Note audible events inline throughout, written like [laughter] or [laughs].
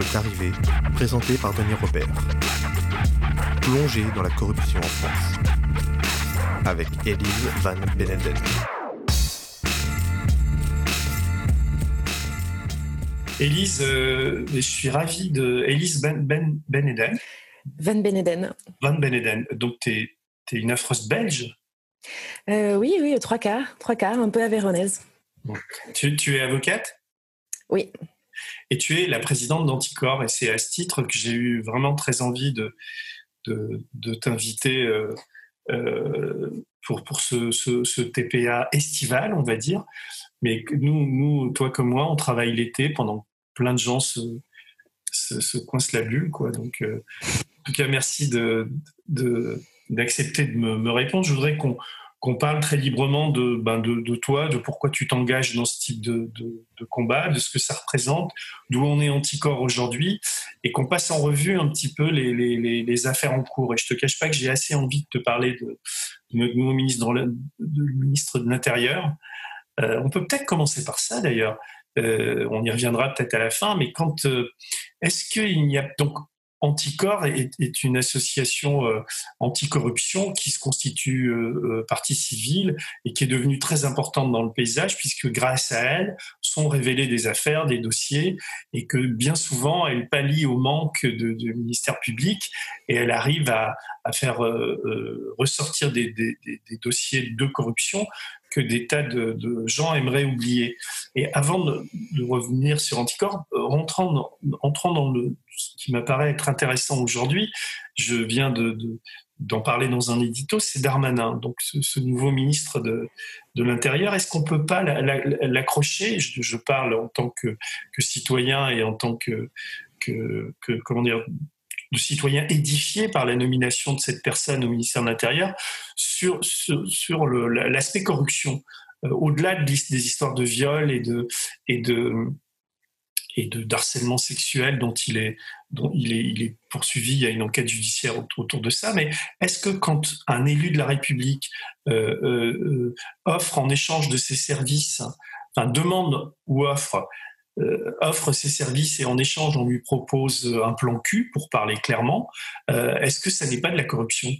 est arrivé, présenté par Denis Robert. Plongé dans la corruption en France. Avec Elise Van Beneden. Élise, euh, je suis ravi de. Élise Ben, ben Beneden. Van Beneden. Van Beneden. Donc, tu es, une affreuse belge? Euh, Oui, oui, trois quarts, trois quarts, un peu avéronaise. Tu, tu, es avocate? Oui. Et tu es la présidente d'Anticor, et c'est à ce titre que j'ai eu vraiment très envie de, de, de t'inviter euh, euh, pour, pour ce, ce, TPA estival, on va dire. Mais nous, toi comme moi, on travaille l'été pendant plein de gens se, se, coincent la bulle. Quoi. Donc, euh, en tout cas, merci de, d'accepter de, me, me, répondre. Je voudrais qu'on, qu'on parle très librement de, ben de, de, toi, de pourquoi tu t'engages dans ce type de, de, combat, de ce que ça représente, d'où on est anticorps aujourd'hui, et qu'on passe en revue un petit peu les, les, les, affaires en cours. Et je te cache pas que j'ai assez envie de te parler de, notre ministre, de, ministre de l'Intérieur. Euh, on peut peut-être commencer par ça d'ailleurs. Euh, on y reviendra peut-être à la fin, mais quand euh, est-ce qu'il n'y a donc Anticor est, est, une association euh, anticorruption qui se constitue euh, euh, partie civile et qui est devenue très importante dans le paysage puisque grâce à elle sont révélées des affaires, des dossiers et que bien souvent elle pallie au manque de, ministère public et elle arrive à, faire euh, ressortir des, dossiers de corruption que des tas de, gens aimeraient oublier. Et avant de, revenir sur Anticor, rentrant dans, entrant dans ce qui m'apparaît être intéressant aujourd'hui, je viens de, d'en parler dans un édito, c'est Darmanin, donc ce, nouveau ministre de, de l'Intérieur. Est-ce qu'on peut pas l'accrocher? Je, je, parle en tant que, que, citoyen et en tant que, que, que comment dire de citoyen édifié par la nomination de cette personne au ministère de l'Intérieur sur, l'aspect corruption, euh, au-delà des histoires de viol et de, d'harcèlement sexuel dont il est poursuivi, il y a une enquête judiciaire autour de ça. Mais est-ce que quand un élu de la République euh, euh, offre en échange de ses services, enfin demande ou offre euh, offre ses services et en échange on lui propose un plan cul pour parler clairement, euh, est-ce que ça n'est pas de la corruption?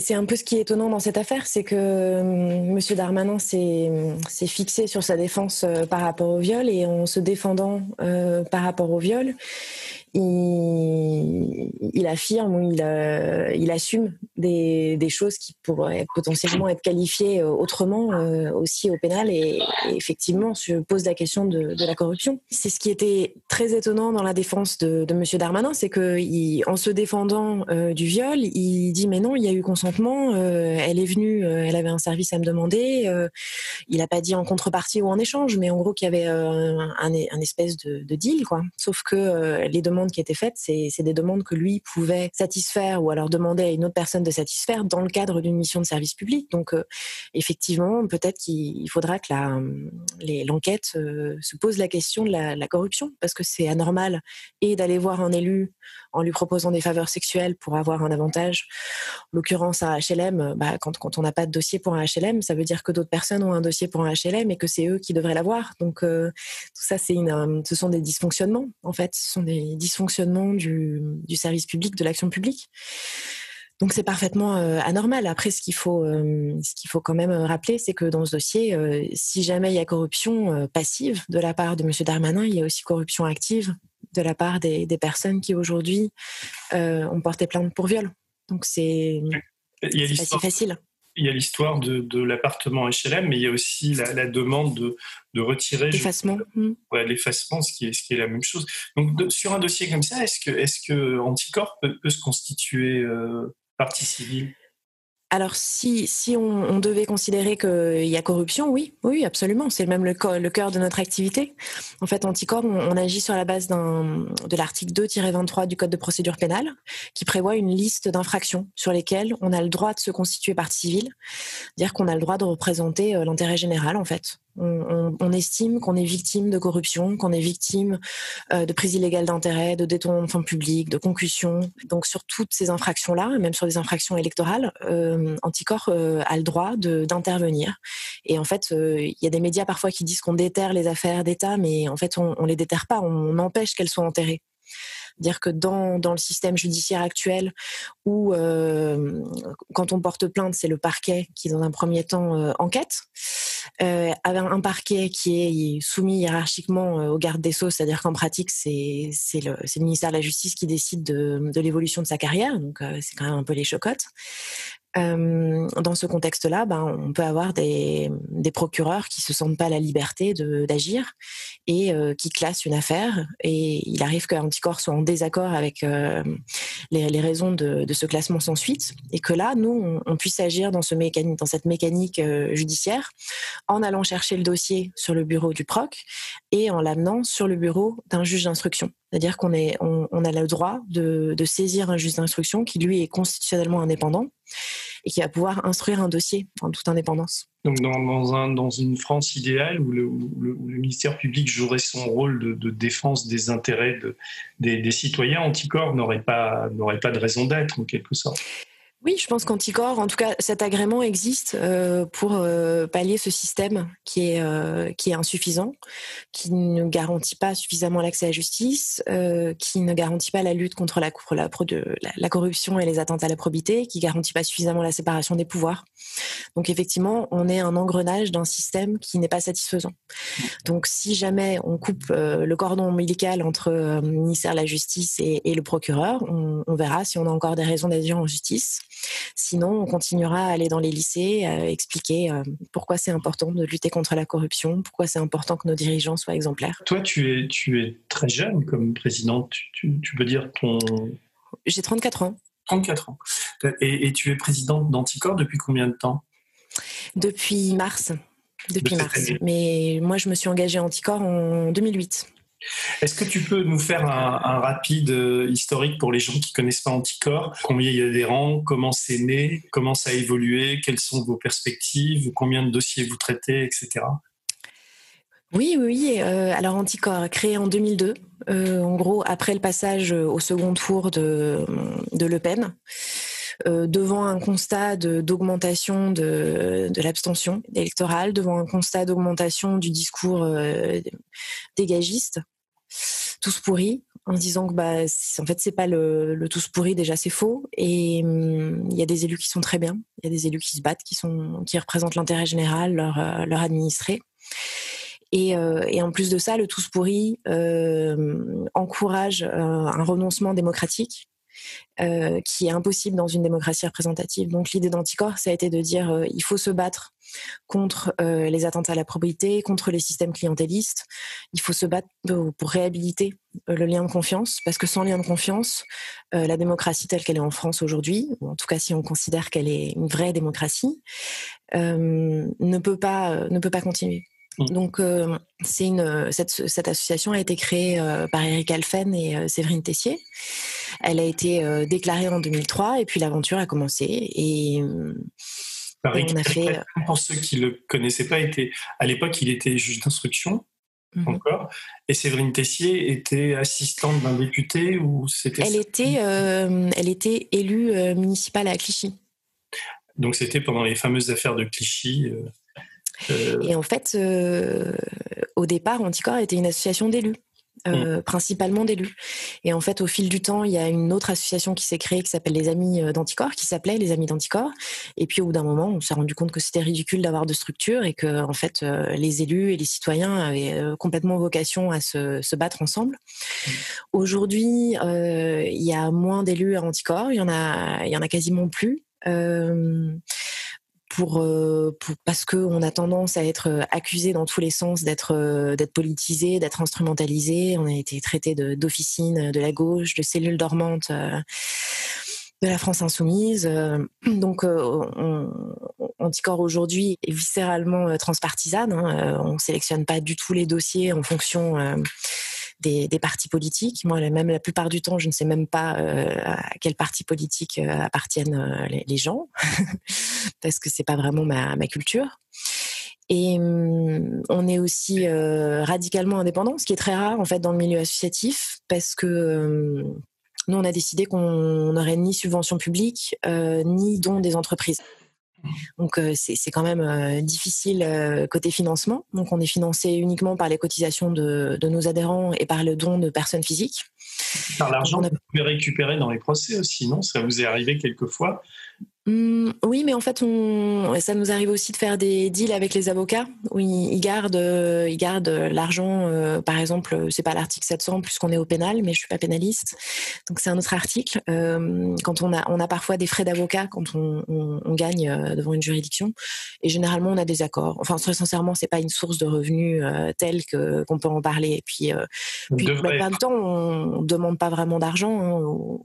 C'est un peu ce qui est étonnant dans cette affaire, c'est que M. Darmanin s'est fixé sur sa défense euh, par rapport au viol et en se défendant par rapport au viol, il, affirme ou il, euh, assume des, choses qui pourraient potentiellement être qualifiées euh, autrement euh, aussi au pénal et, effectivement se pose la question de, la corruption. C'est ce qui était très étonnant dans la défense de, de Monsieur Darmanin, c'est que il, en se défendant du viol, il dit mais non, il y a eu consentement, elle est venue, elle avait un service à me demander, il n'a pas dit en contrepartie ou en échange, mais en gros qu'il y avait un, espèce de, de deal quoi. Sauf que les demandes qui étaient faites, c'est des demandes que lui pouvait satisfaire ou alors demander à une autre personne de satisfaire dans le cadre d'une mission de service public. Donc, euh, effectivement, peut-être qu'il faudra que l'enquête euh, se pose la question de la corruption, parce que c'est anormal et d'aller voir un élu en lui proposant des faveurs sexuelles pour avoir un avantage. En l'occurrence, un HLM, bah, quand, on n'a pas de dossier pour un HLM, ça veut dire que d'autres personnes ont un dossier pour un HLM et que c'est eux qui devraient l'avoir. Donc, euh, tout ça, une, ce sont des dysfonctionnements, en fait. Ce sont des dysfonctionnements du, service public, de l'action publique. Donc c'est parfaitement euh, anormal. Après, ce qu'il faut, euh, quand même rappeler, c'est que dans ce dossier, euh, si jamais il y a corruption euh, passive de la part de Monsieur Darmanin, il y a aussi corruption active de la part des, des personnes qui aujourd'hui euh, ont porté plainte pour viol. Donc c'est pas si facile. il y a l'histoire de, de l'appartement HLM, mais il y a aussi la, la demande de, de retirer l'effacement, ouais, l'effacement, ce qui est ce qui est la même chose. Donc de, sur un dossier comme ça, est-ce que est-ce que Anticorp peut, peut se constituer euh, partie civile? Alors, si, on, devait considérer qu'il y a corruption, oui, oui, absolument. C'est même le, cœur de notre activité. En fait, Anticorp, on, on agit sur la base de l'article 2-23 du Code de procédure pénale, qui prévoit une liste d'infractions sur lesquelles on a le droit de se constituer partie civile, dire qu'on a le droit de représenter euh, l'intérêt général, en fait. On, estime qu'on est victime de corruption, qu'on est victime euh, de prise illégale d'intérêt, de détournement de fonds publics, de concussion. Donc sur toutes ces infractions-là, même sur des infractions électorales, euh, Anticor euh, a le droit d'intervenir. Et en fait, il y a des médias parfois qui disent qu'on déterre les affaires d'État, mais en fait, on, on les déterre pas, on empêche qu'elles soient enterrées dire que dans, le système judiciaire actuel, où euh, quand on porte plainte, c'est le parquet qui, dans un premier temps, euh, enquête, euh, un parquet qui est soumis hiérarchiquement euh, au garde des Sceaux, c'est-à-dire qu'en pratique, c'est le, le ministère de la Justice qui décide de, de l'évolution de sa carrière, donc c'est quand même un peu les chocottes. Dans ce contexte-là, ben, on peut avoir des, des, procureurs qui se sentent pas la liberté d'agir et euh, qui classent une affaire. Et il arrive qu'Anticor soit en désaccord avec euh, les, les, raisons de, de, ce classement sans suite, et que là, nous, on, on puisse agir dans, ce mécanique, dans cette mécanique euh, judiciaire en allant chercher le dossier sur le bureau du proc et en l'amenant sur le bureau d'un juge d'instruction. C'est-à-dire qu'on a le droit de, saisir un juge d'instruction qui lui est constitutionnellement indépendant et qui va pouvoir instruire un dossier en toute indépendance. Donc dans, dans, un, dans une France idéale où le, ministère public jouerait son rôle de, défense des intérêts de, des, citoyens, Anticor n'aurait pas, n'aurait pas de raison d'être en quelque sorte. Oui, je pense qu'Anticor, en tout cas, cet agrément existe euh, pour euh, pallier ce système qui est euh, qui est insuffisant, qui ne garantit pas suffisamment l'accès à la justice, euh, qui ne garantit pas la lutte contre la, la, la, corruption et les attentes à la probité, qui garantit pas suffisamment la séparation des pouvoirs. Donc effectivement, on est un engrenage d'un système qui n'est pas satisfaisant. Donc si jamais on coupe euh, le cordon ombilical entre le ministère de la Justice et, et le procureur, on, on verra si on a encore des raisons d'agir en justice. Sinon, on continuera à aller dans les lycées, à expliquer euh, pourquoi c'est important de lutter contre la corruption, pourquoi c'est important que nos dirigeants soient exemplaires. Toi, tu es, tu es très jeune comme présidente. Tu, tu, tu peux dire ton... J'ai 34 ans. 34 ans. Et, et tu es présidente d'Anticor depuis combien de temps? Depuis mars. Depuis de mars. Mais moi, je me suis engagée à Anticor en 2008. Est-ce que tu peux nous faire un, rapide euh, historique pour les gens qui connaissent pas Anticor? Combien il y a d'adhérents? Comment c'est né? Comment ça a évolué? Quelles sont vos perspectives? Combien de dossiers vous traitez, etc. Oui, oui. Euh, alors Anticor, créé en 2002, euh, en gros après le passage au second tour de, de Le Pen. Devant un constat d'augmentation de, l'abstention électorale, devant un constat d'augmentation du discours dégagiste, tous pourris, en disant que bah, en fait c'est pas le, tous pourri déjà c'est faux. Et il hum, y a des élus qui sont très bien, il y a des élus qui se battent, qui sont qui représentent l'intérêt général, leur euh, leur administré. Et, euh, et, en plus de ça, le tous pourri euh, encourage euh, un renoncement démocratique euh, qui est impossible dans une démocratie représentative. Donc l'idée d'Anticor, ça a été de dire euh, il faut se battre contre euh, les attentes à la probité, contre les systèmes clientélistes. Il faut se battre pour réhabiliter euh, le lien de confiance, parce que sans lien de confiance, euh, la démocratie telle qu'elle est en France aujourd'hui, ou en tout cas si on considère qu'elle est une vraie démocratie, ne peut pas ne peut pas continuer. Mmh. Donc, euh, c'est une cette, cette, association a été créée euh, par Eric Alphen et euh, Séverine Tessier. Elle a été déclarée en 2003 et puis l'aventure a commencé et, et on a fait. Pour ceux qui le connaissaient pas, était à l'époque il était juge d'instruction. Mmh. Encore. Et Séverine Tessier était assistante d'un député ou c'était Elle était, elle était élue municipale à Clichy. Donc c'était pendant les fameuses affaires de Clichy. Euh... Et en fait, euh, au départ, Anticor était une association d'élus. Euh, mmh. principalement d'élus. Et en fait, au fil du temps, il y a une autre association qui s'est créée qui s'appelle les Amis d'Anticor, qui s'appelait les Amis d'Anticor. Et puis, au bout d'un moment, on s'est rendu compte que c'était ridicule d'avoir de structure et que, en fait, euh, les élus et les citoyens avaient euh, complètement vocation à se, se battre ensemble. Mmh. Aujourd'hui, il y a moins d'élus à Anticor. Il y en a, il y en a quasiment plus. Euh, pour, euh, pour parce que on a tendance à être euh, accusé dans tous les sens d'être euh, d'être politisé, d'être instrumentalisé. On a été traité d'officine de, la gauche, de cellule dormante de la France insoumise. Donc, on, Anticor aujourd'hui est viscéralement transpartisane. Hein. On sélectionne pas du tout les dossiers en fonction des, partis politiques. Moi, même la plupart du temps, je ne sais même pas euh, à quel parti politique euh, appartiennent euh, les, gens, [laughs] parce que c'est pas vraiment ma, culture. Et hum, on est aussi radicalement indépendant, ce qui est très rare en fait dans le milieu associatif, parce que hum, nous on a décidé qu'on n'aurait ni subvention publique ni don des entreprises. Donc c'est quand même difficile côté financement. Donc on est financé uniquement par les cotisations de, de, nos adhérents et par le don de personnes physiques. Par l'argent que vous pouvez récupérer dans les procès aussi, non? Ça vous est arrivé quelquefois Mmh, oui, mais en fait, on, ça nous arrive aussi de faire des deals avec les avocats où ils, gardent, euh, ils gardent l'argent. Euh, par exemple, c'est pas l'article 700 puisqu'on est au pénal, mais je suis pas pénaliste, donc c'est un autre article. Euh, quand on a, on a parfois des frais d'avocat quand on, on, gagne devant une juridiction, et généralement on a des accords. Enfin, très sincèrement, c'est pas une source de revenus telle que qu'on peut en parler. Et puis, puis la plupart du temps, on demande pas vraiment d'argent. Hein,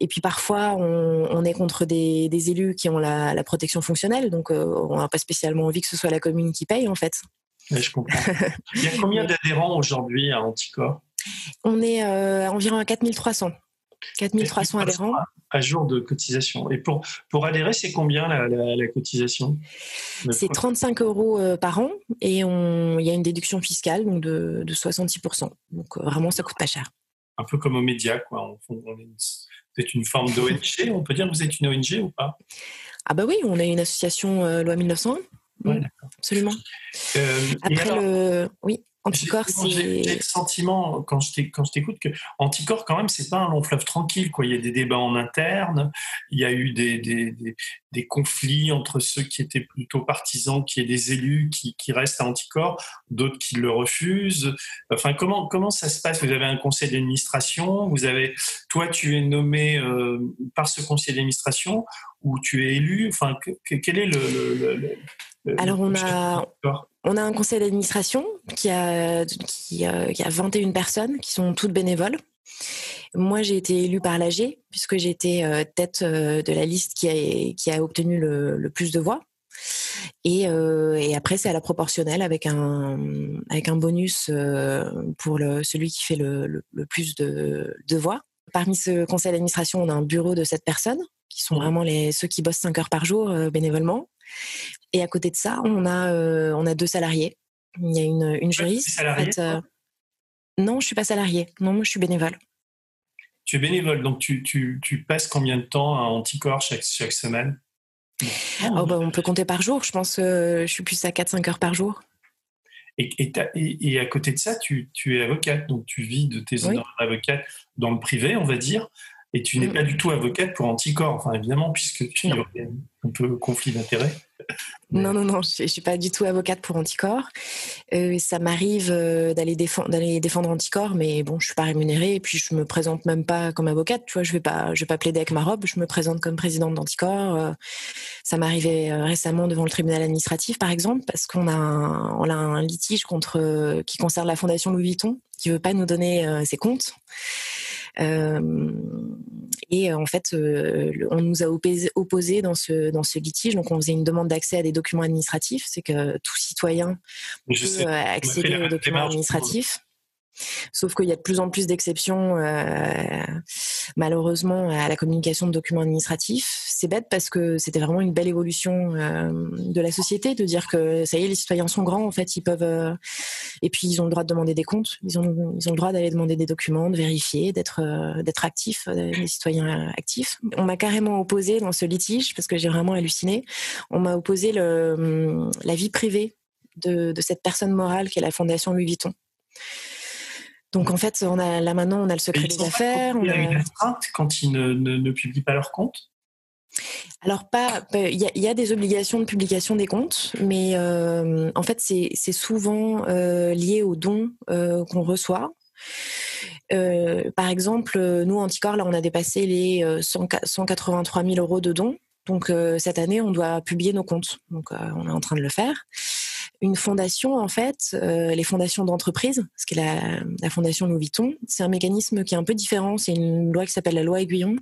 et puis parfois, on, est contre des, élus qui ont la, protection fonctionnelle, donc euh, on n'a pas spécialement envie que ce soit la commune qui paye en fait. je comprends. Il y a combien [laughs] d'adhérents aujourd'hui à Anticor? On est euh, environ à 4300. 4300 adhérents. À jour de cotisation. Et pour, pour adhérer, c'est combien la, cotisation? C'est 35 euros euh, par an et il y a une déduction fiscale donc de, de 66%. Donc vraiment, ça coûte pas cher. Un peu comme aux médias, quoi. On, on est vous êtes une forme d'ONG On peut dire que vous êtes une ONG ou pas? Ah bah oui, on est une association euh, loi 1901. Oui, Absolument. Euh, Après le... Oui. Anticorps, c'est. J'ai le sentiment, quand je t'écoute, que Anticorps, quand même, c'est pas un long fleuve tranquille. Quoi. Il y a des débats en interne, il y a eu des, des, des, conflits entre ceux qui étaient plutôt partisans, qui est des élus qui, qui restent à Anticorps, d'autres qui le refusent. Enfin, comment, comment ça se passe? Vous avez un conseil d'administration, vous avez, toi, tu es nommé euh, par ce conseil d'administration ou tu es élu? Enfin, quel est le, le alors on a, on a un conseil d'administration qui a, qui, qui a 21 personnes qui sont toutes bénévoles. Moi, j'ai été élue par l'AG puisque été euh, tête euh, de la liste qui a, qui a obtenu le, plus de voix. Et, euh, et après, c'est à la proportionnelle avec un, avec un bonus pour le, celui qui fait le, le, plus de, de voix. Parmi ce conseil d'administration, on a un bureau de sept personnes qui sont vraiment les, ceux qui bossent 5 heures par jour bénévolement. Et à côté de ça, on a, euh, on a deux salariés. Il y a une, une juriste. Euh, non, je suis pas salarié. Non, moi, je suis bénévole. Tu es bénévole, donc tu, tu, tu passes combien de temps à Anticorps chaque, chaque semaine? Oh, bah, On peut compter par jour. Je pense que je suis plus à 4-5 heures par jour. Et, et, et, à côté de ça, tu, tu, es avocate, donc tu vis de tes oui. d'avocate dans le privé, on va dire. Et tu n'es mm. pas du tout avocate pour Anticorps, enfin évidemment, puisque tu as un peu conflit d'intérêt. Non, non, non, je ne suis pas du tout avocate pour Anticorps. Euh, ça m'arrive euh, d'aller défendre, d'aller défendre Anticorps, mais bon, je suis pas rémunérée et puis je me présente même pas comme avocate. Tu vois, je vais pas, je vais pas plaider avec ma robe. Je me présente comme présidente d'Anticorps. Euh, ça m'arrivait récemment devant le tribunal administratif, par exemple, parce qu'on a, un, on a un litige contre qui concerne la fondation Louis Vuitton, qui veut pas nous donner ses comptes. Euh, et euh, en fait, euh, on nous a opposé, dans ce dans ce litige. Donc, on faisait une demande d'accès à des documents administratifs. C'est que tout citoyen peut accéder aux documents administratifs. Sauf qu'il y a de plus en plus d'exceptions, euh, malheureusement, à la communication de documents administratifs. C'est bête parce que c'était vraiment une belle évolution euh, de la société de dire que ça y est, les citoyens sont grands, en fait, ils peuvent. Euh, et puis, ils ont le droit de demander des comptes, ils ont, ils ont le droit d'aller demander des documents, de vérifier, d'être d'être actifs, des citoyens actifs. On m'a carrément opposé dans ce litige, parce que j'ai vraiment halluciné, on m'a opposé le, la vie privée de, de cette personne morale qui est la Fondation Louis Vuitton. Donc en fait, on a, là maintenant, on a le secret des affaires. Il y a une astreinte quand ils ne, ne, publient pas leurs comptes alors pas, il y, a des obligations de publication des comptes, mais euh, en fait c'est souvent euh, lié aux dons euh, qu'on reçoit. par exemple, nous Anticor, là on a dépassé les 183 000 euros de dons, donc cette année on doit publier nos comptes, donc on est en train de le faire une fondation, en fait, euh, les fondations d'entreprise, ce qui est la, fondation Louis Vuitton, c'est un mécanisme qui est un peu différent. C'est une loi qui s'appelle la loi Aiguillon,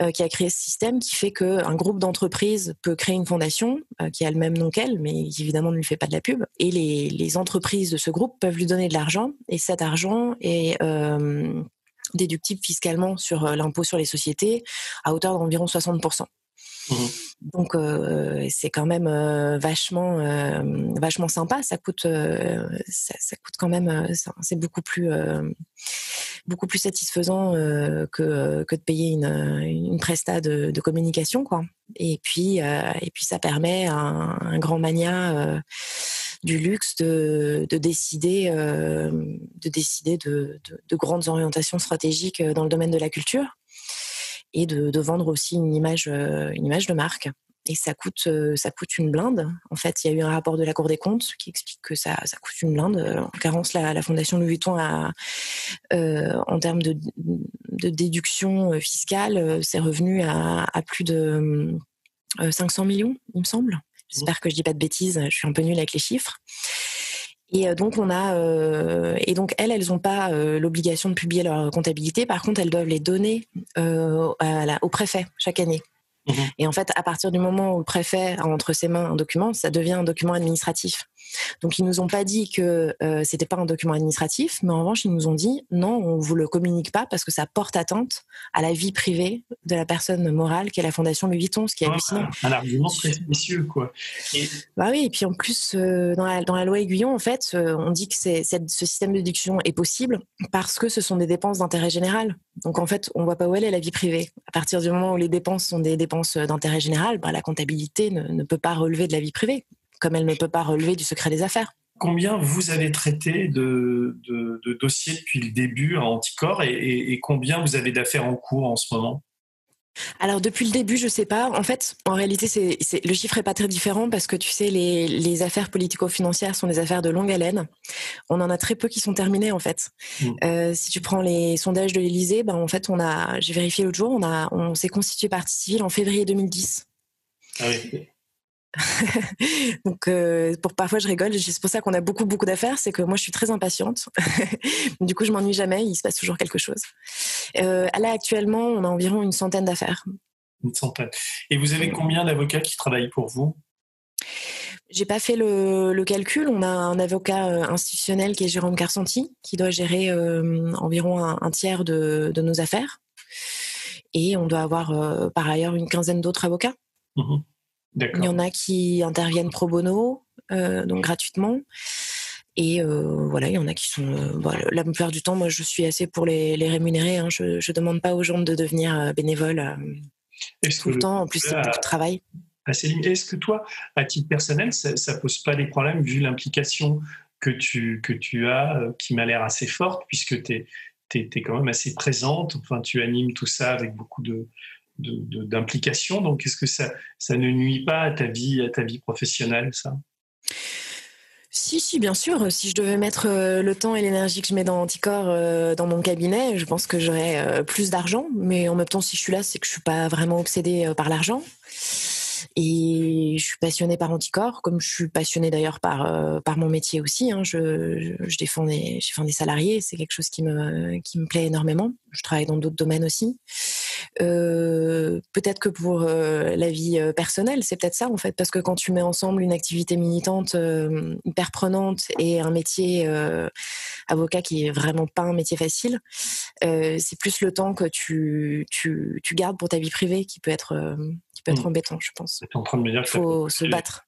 euh, qui a créé ce système qui fait qu'un groupe d'entreprises peut créer une fondation euh, qui a le même nom qu'elle, mais qui évidemment ne lui fait pas de la pub. Et les, les entreprises de ce groupe peuvent lui donner de l'argent, et cet argent est déductible fiscalement sur l'impôt sur les sociétés à hauteur d'environ 60%. Mmh. Donc c'est quand même vachement vachement sympa. Ça coûte ça, coûte quand même c'est beaucoup plus beaucoup plus satisfaisant que que de payer une une presta de, communication quoi. Et puis et puis ça permet à un, grand mania du luxe de, de décider de décider de, de, de grandes orientations stratégiques dans le domaine de la culture et de, de, vendre aussi une image, euh, une image de marque. Et ça coûte, euh, ça coûte une blinde. En fait, il y a eu un rapport de la Cour des comptes qui explique que ça, ça coûte une blinde. En l'occurrence, la, la, Fondation Louis Vuitton a, euh, en termes de, de déduction fiscale, c'est revenu à, à, plus de 500 millions, il me semble. J'espère que je dis pas de bêtises. Je suis un peu nulle avec les chiffres. Et euh, donc on a euh, et donc elles, elles n'ont pas euh, l'obligation de publier leur comptabilité. Par contre, elles doivent les donner au préfet chaque année. Mmh et en fait, à partir du moment où le préfet a entre ses mains un document, ça devient un document administratif. Donc ils nous ont pas dit que euh, c'était pas un document administratif, mais en revanche ils nous ont dit non, on vous le communique pas parce que ça porte atteinte à la vie privée de la personne morale qui est la Fondation Louis Vuitton, ce qui est ah, hallucinant. Un argument très spécieux quoi. Bah oui, et puis en plus euh, dans, la, dans, la, loi Aiguillon en fait, euh, on dit que c'est, ce système de déduction est possible parce que ce sont des dépenses d'intérêt général. Donc en fait, on voit pas où elle est la vie privée. À partir du moment où les dépenses sont des dépenses d'intérêt général, bah, la comptabilité ne, peut pas relever de la vie privée comme elle ne peut pas relever du secret des affaires. Combien vous avez traité de, dossiers depuis le début à Anticor et, combien vous avez d'affaires en cours en ce moment? Alors depuis le début, je sais pas. En fait, en réalité, c'est, le chiffre est pas très différent parce que tu sais, les, affaires politico-financières sont des affaires de longue haleine. On en a très peu qui sont terminées en fait. Mm. Euh, si tu prends les sondages de l'Élysée, ben en fait, on a, j'ai vérifié l'autre jour, on a, on s'est constitué partie civile en février 2010. Ah oui. [laughs] Donc, euh, pour parfois, je rigole. C'est pour ça qu'on a beaucoup, beaucoup d'affaires. C'est que moi, je suis très impatiente. [laughs] du coup, je m'ennuie jamais. Il se passe toujours quelque chose. Euh, là, actuellement, on a environ une centaine d'affaires. Une centaine. Et vous avez combien d'avocats qui travaillent pour vous? J'ai pas fait le, calcul. On a un avocat euh, institutionnel qui est Jérôme Carsanti, qui doit gérer euh, environ un, tiers de, de, nos affaires. Et on doit avoir par ailleurs une quinzaine d'autres avocats. Mmh il y en a qui interviennent pro bono, euh, donc gratuitement. Et euh, voilà, il y en a qui sont. Euh, bah, la plupart du temps, moi, je suis assez pour les, les rémunérer. Hein. Je ne demande pas aux gens de devenir bénévoles tout le temps. En plus, c'est beaucoup de travail. Est-ce que toi, à titre personnel, ça ne pose pas des problèmes vu l'implication que tu, que tu as, qui m'a l'air assez forte, puisque tu es, es, quand même assez présente. Enfin, tu animes tout ça avec beaucoup de, d'implication. Donc, est-ce que ça, ça ne nuit pas à ta vie, à ta vie professionnelle, ça? Si, si, bien sûr. Si je devais mettre euh, le temps et l'énergie que je mets dans Anticor euh, dans mon cabinet, je pense que j'aurais euh, plus d'argent. Mais en même temps, si je suis là, c'est que je suis pas vraiment obsédée par l'argent. Et je suis passionnée par Anticor, comme je suis passionnée d'ailleurs par euh, par mon métier aussi. Hein. Je, je, défends des je défends des salariés, c'est quelque chose qui me qui me plaît énormément. Je travaille dans d'autres domaines aussi. Euh, peut-être que pour euh, la vie euh, personnelle, c'est peut-être ça en fait, parce que quand tu mets ensemble une activité militante hyper prenante et un métier avocat qui est vraiment pas un métier facile, c'est plus le temps que tu, tu, tu gardes pour ta vie privée qui peut être qui peut être mmh. embêtant, je pense. en train de me dire Il faut se battre.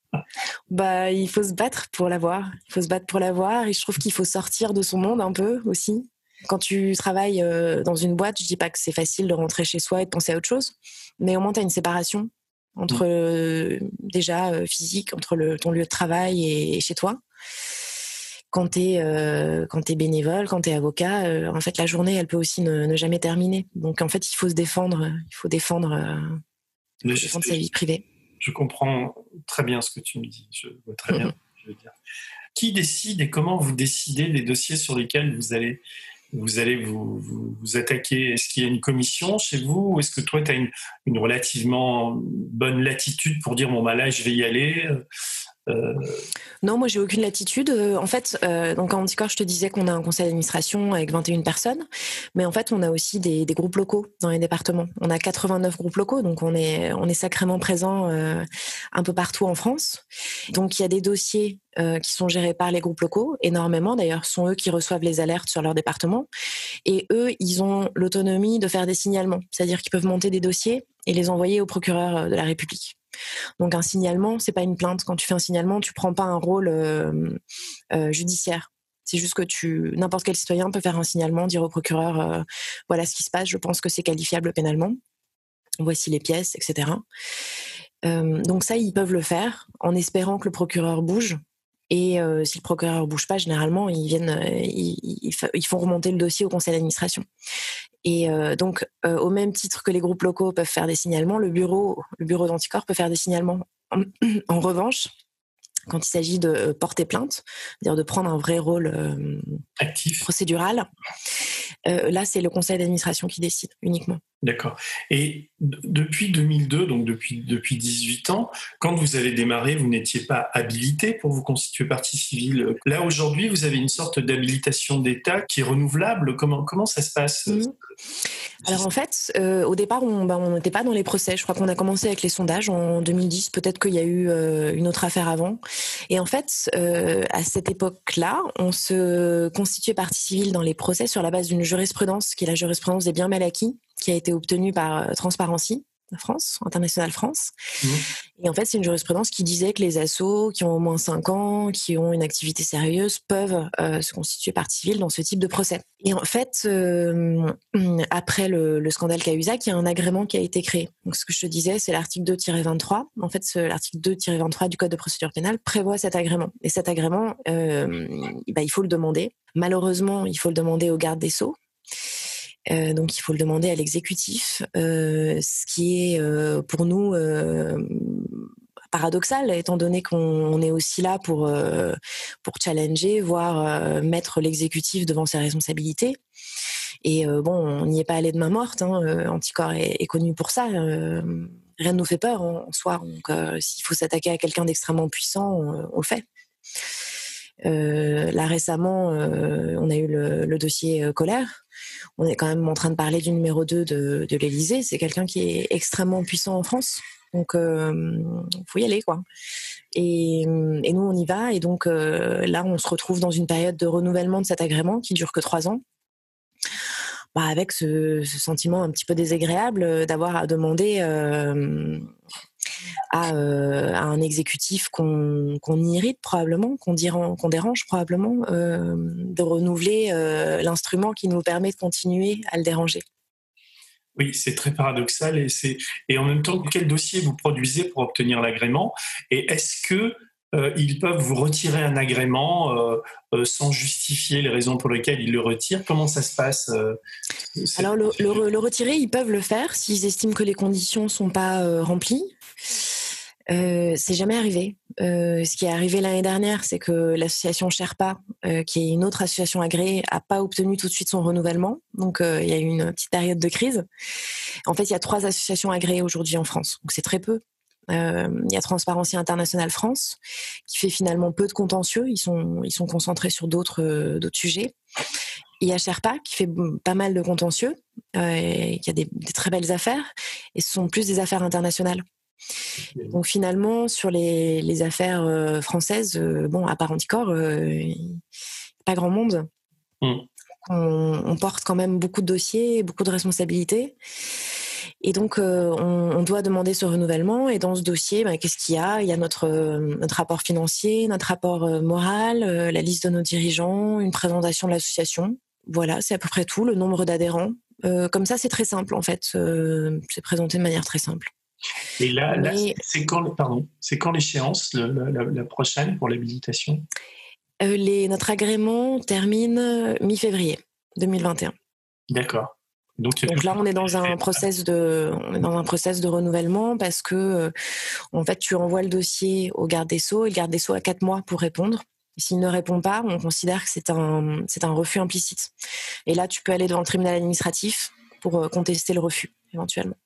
bah, il faut se battre pour l'avoir. Il faut se battre pour l'avoir. Et je trouve qu'il faut sortir de son monde un peu aussi. Quand tu travailles euh, dans une boîte, je dis pas que c'est facile de rentrer chez soi et de penser à autre chose, mais au moins tu as une séparation entre mmh. euh, déjà euh, physique entre le, ton lieu de travail et, chez toi. Quand tu es es bénévole, quand tu es avocat, en fait la journée elle peut aussi ne, jamais terminer. Donc en fait il faut se défendre, il faut défendre, défendre sa vie privée. Je comprends très bien ce que tu me dis. Je vois très bien. je veux dire. Qui décide et comment vous décidez des dossiers sur lesquels vous allez vous allez vous, vous, attaquer? Est-ce qu'il y a une commission chez vous ou est-ce que toi, tu as une, une, relativement bonne latitude pour dire, bon, bah là, je vais y aller? Non, moi j'ai aucune latitude. En fait, donc à Anticorps, je te disais qu'on a un conseil d'administration avec 21 personnes, mais en fait on a aussi des, groupes locaux dans les départements. On a 89 groupes locaux, donc on est sacrément présent un peu partout en France. Donc il y a des dossiers qui sont gérés par les groupes locaux, énormément d'ailleurs, sont eux qui reçoivent les alertes sur leur département, et eux ils ont l'autonomie de faire des signalements, c'est-à-dire qu'ils peuvent monter des dossiers et les envoyer au procureur de la République. Donc un signalement, c'est pas une plainte. Quand tu fais un signalement, tu prends pas un rôle euh, euh, judiciaire. C'est juste que tu n'importe quel citoyen peut faire un signalement, dire au procureur euh, voilà ce qui se passe. Je pense que c'est qualifiable pénalement. Voici les pièces, etc. donc ça, ils peuvent le faire en espérant que le procureur bouge et euh, si le procureur bouge pas, généralement, ils viennent, euh, ils, font remonter le dossier au conseil d'administration. Et euh, donc, au même titre que les groupes locaux peuvent faire des signalements, le bureau, le bureau d'anticorps peut faire des signalements. En, revanche, quand il s'agit de porter plainte, c'est-à-dire de prendre un vrai rôle actif procédural, là, c'est le conseil d'administration qui décide uniquement. D'accord. Et depuis 2002, donc depuis, depuis 18 ans, quand vous avez démarré, vous n'étiez pas habilité pour vous constituer partie civile. Là, aujourd'hui, vous avez une sorte d'habilitation d'État qui est renouvelable. Comment, comment ça se passe mmh. Alors en fait, euh, au départ, bah, on n'était pas dans les procès. Je crois qu'on a commencé avec les sondages en 2010. Peut-être qu'il y a eu euh, une autre affaire avant. Et en fait, euh, à cette époque-là, on se constituait partie civile dans les procès sur la base d'une jurisprudence qui est la jurisprudence des biens mal acquis qui a été obtenue par euh, Transparency. France, International France. Mmh. Et en fait, c'est une jurisprudence qui disait que les assos qui ont au moins 5 ans, qui ont une activité sérieuse, peuvent euh, se constituer partie civile dans ce type de procès. Et en fait, euh, après le, scandale Cahuzac, il y a un agrément qui a été créé. Donc, ce que je te disais, c'est l'article 2-23. En fait, l'article 2-23 du Code de procédure pénale prévoit cet agrément. Et cet agrément, bah, il faut le demander. Malheureusement, il faut le demander au garde des Sceaux. Euh, donc il faut le demander à l'exécutif, euh, ce qui est euh, pour nous paradoxal, étant donné qu'on est aussi là pour pour challenger, voire mettre l'exécutif devant ses responsabilités. Et bon, on n'y est pas allé de main morte. Hein, Anticor est, connu pour ça. rien ne nous fait peur en, soi. Donc, s'il faut s'attaquer à quelqu'un d'extrêmement puissant, on, le fait. là récemment, on a eu le, le dossier colère on est quand même en train de parler du numéro 2 de, l'Elysée. C'est quelqu'un qui est extrêmement puissant en France. Donc, il euh, faut y aller, quoi. Et, nous, on y va. Et donc, euh, là, on se retrouve dans une période de renouvellement de cet agrément qui dure que trois ans. Bah, avec ce, sentiment un petit peu désagréable d'avoir à demander euh, euh, à, un exécutif qu'on irrite probablement, qu'on dérange probablement, euh, de renouveler euh, l'instrument qui nous permet de continuer à le déranger. Oui, c'est très paradoxal et et en même temps quel dossier vous produisez pour obtenir l'agrément? Et est-ce que ils peuvent vous retirer un agrément sans justifier les raisons pour lesquelles ils le retirent. Comment ça se passe Alors le, le, retirer, ils peuvent le faire s'ils estiment que les conditions sont pas remplies. Euh, c'est jamais arrivé. Euh, ce qui est arrivé l'année dernière, c'est que l'association Sherpa, euh, qui est une autre association agréée, a pas obtenu tout de suite son renouvellement. Donc il y a eu une petite période de crise. En fait, il y a trois associations agréées aujourd'hui en France, donc c'est très peu. Il y a Transparency International France, qui fait finalement peu de contentieux. Ils sont ils sont concentrés sur d'autres d'autres sujets. Il y a Sherpa qui fait pas mal de contentieux, et qui a des, des très belles affaires, et ce sont plus des affaires internationales. Donc finalement, sur les, affaires euh, françaises, euh, bon, à part Anticor, euh, pas grand monde. Mm. On, porte quand même beaucoup de dossiers, beaucoup de responsabilités. Et donc, on, doit demander ce renouvellement. Et dans ce dossier, bah, qu'est-ce qu'il y a? Il y a notre, notre rapport financier, notre rapport moral, la liste de nos dirigeants, une présentation de l'association. Voilà, c'est à peu près tout, le nombre d'adhérents. comme ça, c'est très simple, en fait. c'est présenté de manière très simple. Et là, c'est quand, pardon, c'est quand l'échéance, la, prochaine pour l'habilitation? Euh, les, Notre agrément termine euh, mi-février 2021. D'accord. Donc, là, on est dans un process de, on est dans un process de renouvellement parce que, euh, en fait, tu envoies le dossier au garde des sceaux et le garde des sceaux a quatre mois pour répondre. S'il ne répond pas, on considère que c'est un, c'est un refus implicite. Et là, tu peux aller devant le tribunal administratif pour contester le refus, éventuellement.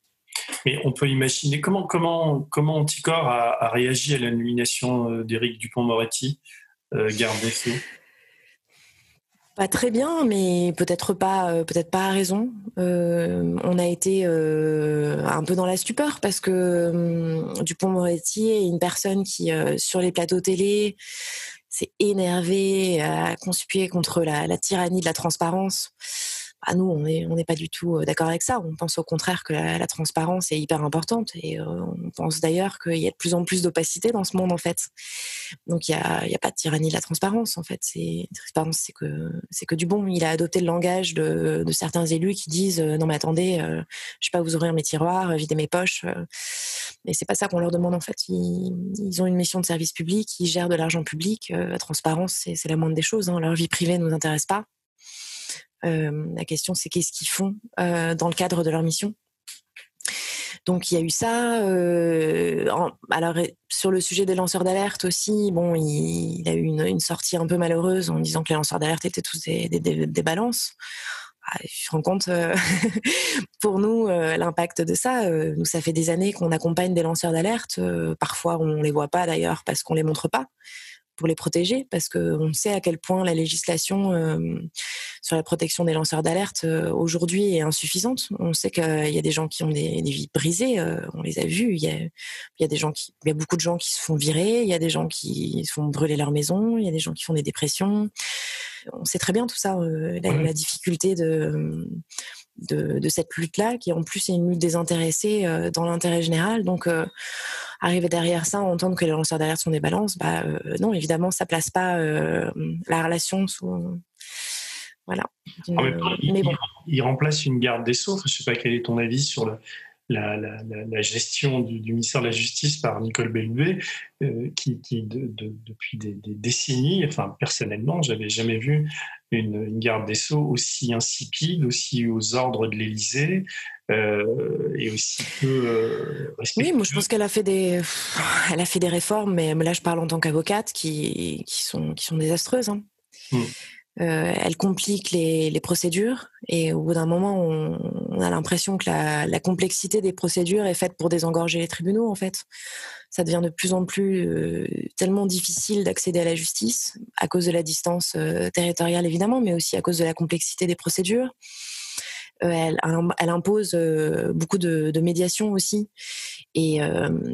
Mais on peut imaginer comment comment comment Anticor a, réagi à la nomination euh, d'Éric Dupont-Moretti, euh, garde des Sceaux? Pas très bien, mais peut-être pas, euh, peut-être pas à raison. on a été un peu dans la stupeur parce que Dupont-Moretti est une personne qui, sur les plateaux télé, s'est énervé, a conspué contre la, tyrannie de la transparence. Ah, nous, on n'est on pas du tout d'accord avec ça. On pense au contraire que la, transparence est hyper importante et on pense d'ailleurs qu'il y a de plus en plus d'opacité dans ce monde en fait. Donc il n'y a, a, pas de tyrannie de la transparence en fait. C'est transparence, c'est que que du bon. Il a adopté le langage de, de certains élus qui disent non mais attendez, je je vais pas vous ouvrir mes tiroirs, vider mes poches. mais c'est pas ça qu'on leur demande en fait. Ils, ils, ont une mission de service public, ils gèrent de l'argent public. la transparence, c'est la moindre des choses. Hein. Leur vie privée ne nous intéresse pas. Euh, la question, c'est qu'est-ce qu'ils font euh, dans le cadre de leur mission? Donc il y a eu ça. Euh, alors sur le sujet des lanceurs d'alerte aussi, bon, il, a eu une, sortie un peu malheureuse en disant que les lanceurs d'alerte étaient tous des, balances. Ah, je me rends compte, [laughs] pour nous, l'impact de ça, nous, ça fait des années qu'on accompagne des lanceurs d'alerte. parfois, on les voit pas d'ailleurs parce qu'on les montre pas pour les protéger, parce qu'on sait à quel point la législation euh, sur la protection des lanceurs d'alerte euh, aujourd'hui est insuffisante. On sait qu'il y a des gens qui ont des, vies brisées, euh, on les a vus. Il y a, il y a des gens qui, il y a beaucoup de gens qui se font virer, il y a des gens qui se font brûler leur maison, il y a des gens qui font des dépressions. On sait très bien tout ça, la, difficulté de de, cette lutte-là, qui en plus est une lutte désintéressée dans l'intérêt général. Donc, arriver derrière ça, entendre que les lanceurs d'alerte sont des balances, bah euh, non, évidemment, ça place pas euh, la relation sous. Voilà. Temps, il, Mais bon. il, remplace une garde des Sceaux. Je ne sais pas quel est ton avis sur le, la, la, la, gestion du, du, ministère de la Justice par Nicole Bellouet, euh, qui, qui de, de, depuis des, des, décennies, enfin personnellement, j'avais jamais vu une, une, garde des Sceaux aussi insipide, aussi aux ordres de l'Élysée, euh, et aussi peu euh, Oui, moi je pense qu'elle a fait des, elle a fait des réformes, mais là je parle en tant qu'avocate qui, qui sont qui sont désastreuses. Hein. Hmm. Euh, elle complique les, les, procédures et au bout d'un moment, on, on a l'impression que la, la, complexité des procédures est faite pour désengorger les tribunaux. En fait, ça devient de plus en plus euh, tellement difficile d'accéder à la justice à cause de la distance euh, territoriale évidemment, mais aussi à cause de la complexité des procédures. Euh, elle, elle, impose beaucoup de, de médiation aussi. Et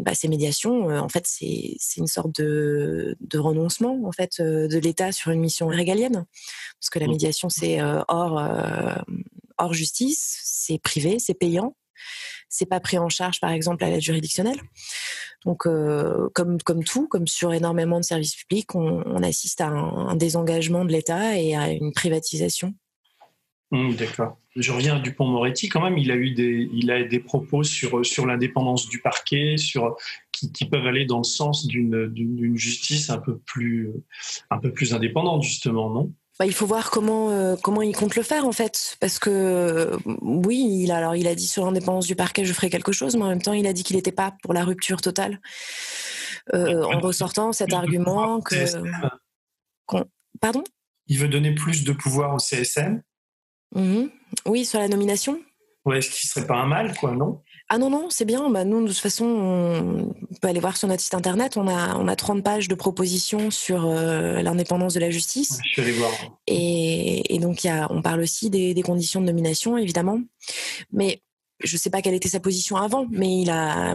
bah, ces médiations, en fait, c'est une sorte de, de, renoncement en fait de l'État sur une mission régalienne, parce que la mmh. médiation c'est hors hors justice, c'est privé, c'est payant c'est pas pris en charge par exemple à l'aide juridictionnelle. Donc comme comme tout, comme sur énormément de services publics, on, assiste à un, désengagement de l'État et à une privatisation Mmh, d'accord. Je reviens à Dupont-Moretti. Quand même, il a eu des, il a des propos sur, sur l'indépendance du parquet, sur, qui, qui, peuvent aller dans le sens d'une justice un peu, plus, un peu plus indépendante, justement, non? Bah, il faut voir comment euh, comment il compte le faire en fait, parce que oui, il a alors il a dit sur l'indépendance du parquet, je ferai quelque chose, mais en même temps, il a dit qu'il n'était pas pour la rupture totale, euh, en ressortant cet argument que. Pardon? Il veut donner plus de pouvoir au CSM Mhm. Oui, sur la nomination Ouais, ce qui serait pas un mal, quoi, non? Ah non, non, c'est bien. Bah, nous, de toute façon, on peut aller voir sur notre site internet. On a, on a 30 pages de propositions sur euh, l'indépendance de la justice. je suis allé voir. Et, et donc, y a, on parle aussi des, des, conditions de nomination, évidemment. Mais je ne sais pas quelle était sa position avant, mais il a,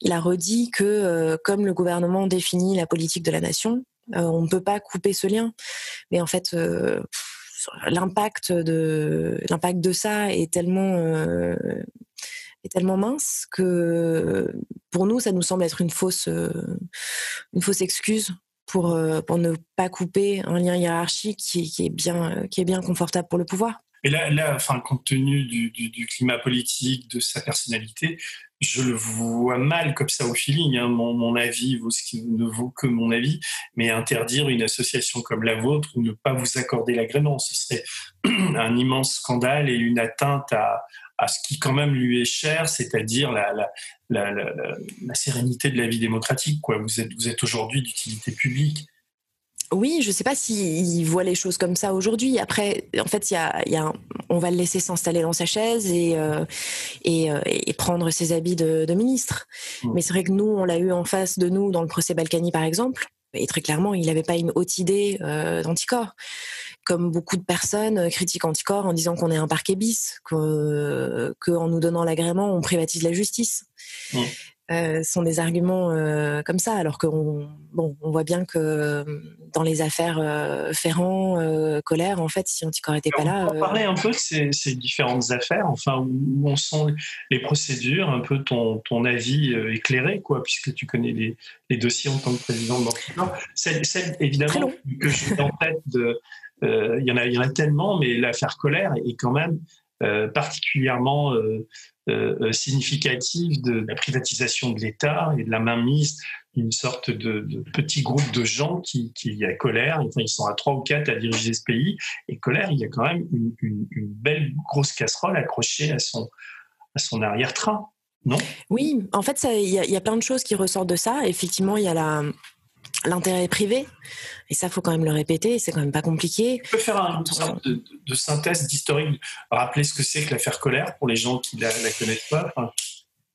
il a redit que, euh, comme le gouvernement définit la politique de la nation, euh, on ne peut pas couper ce lien. Mais en fait, l'impact de l'impact de ça est tellement euh, tellement mince que pour nous ça nous semble être une fausse euh, une fausse excuse pour euh, pour ne pas couper un lien hiérarchique qui, qui est bien qui est bien confortable pour le pouvoir. Et là, là enfin, compte tenu du, du, du, climat politique, de sa personnalité, je le vois mal comme ça au feeling. Hein. Mon, mon, avis vaut ce qui ne vaut que mon avis, mais interdire une association comme la vôtre ou ne pas vous accorder l'agrément, ce serait [clears throat] un immense scandale et une atteinte à, à ce qui quand même lui est cher, c'est-à-dire la, la, la, la, sérénité de la vie démocratique. Quoi. Vous êtes, vous êtes aujourd'hui d'utilité publique. Oui, je ne sais pas s'ils voient les choses comme ça aujourd'hui. Après, en fait, y a, y a on va le laisser s'installer dans sa chaise et, et, prendre ses habits de, ministre. Mmh. Mais c'est vrai que nous, on l'a eu en face de nous dans le procès Balkany, par exemple. Et très clairement, il n'avait pas une haute idée d'anticorps comme beaucoup de personnes, critiquent Anticor en disant qu'on est un parquet bis, qu'en nous donnant l'agrément, on privatise la justice. Mmh. Euh, sont des arguments euh, comme ça, alors qu'on bon, on voit bien que dans les affaires euh, Ferrand, Colère, en fait, si Anticor n'était pas là. On parler un peu de ces, ces, différentes affaires, enfin, où, en sont les procédures, un peu ton, ton avis éclairé, quoi, puisque tu connais les, les, dossiers en tant que président d'Anticor. Celle, celle, évidemment, que je en tête de. Il y, en a, tellement, mais l'affaire Colère est quand même particulièrement euh, euh, significative de la privatisation de l'État et de la mainmise d'une sorte de, petit groupe de gens qui, qui a colère. Enfin, ils sont à trois ou quatre à diriger ce pays. Et colère, il y a quand même une, belle grosse casserole accrochée à son, à son arrière-train. Non? Oui, en fait, il y, a plein de choses qui ressortent de ça. Effectivement, il y a la, l'intérêt privé. Et ça, faut quand même le répéter, c'est quand même pas compliqué. On peut faire une sorte de, synthèse d'historique, rappeler ce que c'est que l'affaire Colère pour les gens qui la, la connaissent pas.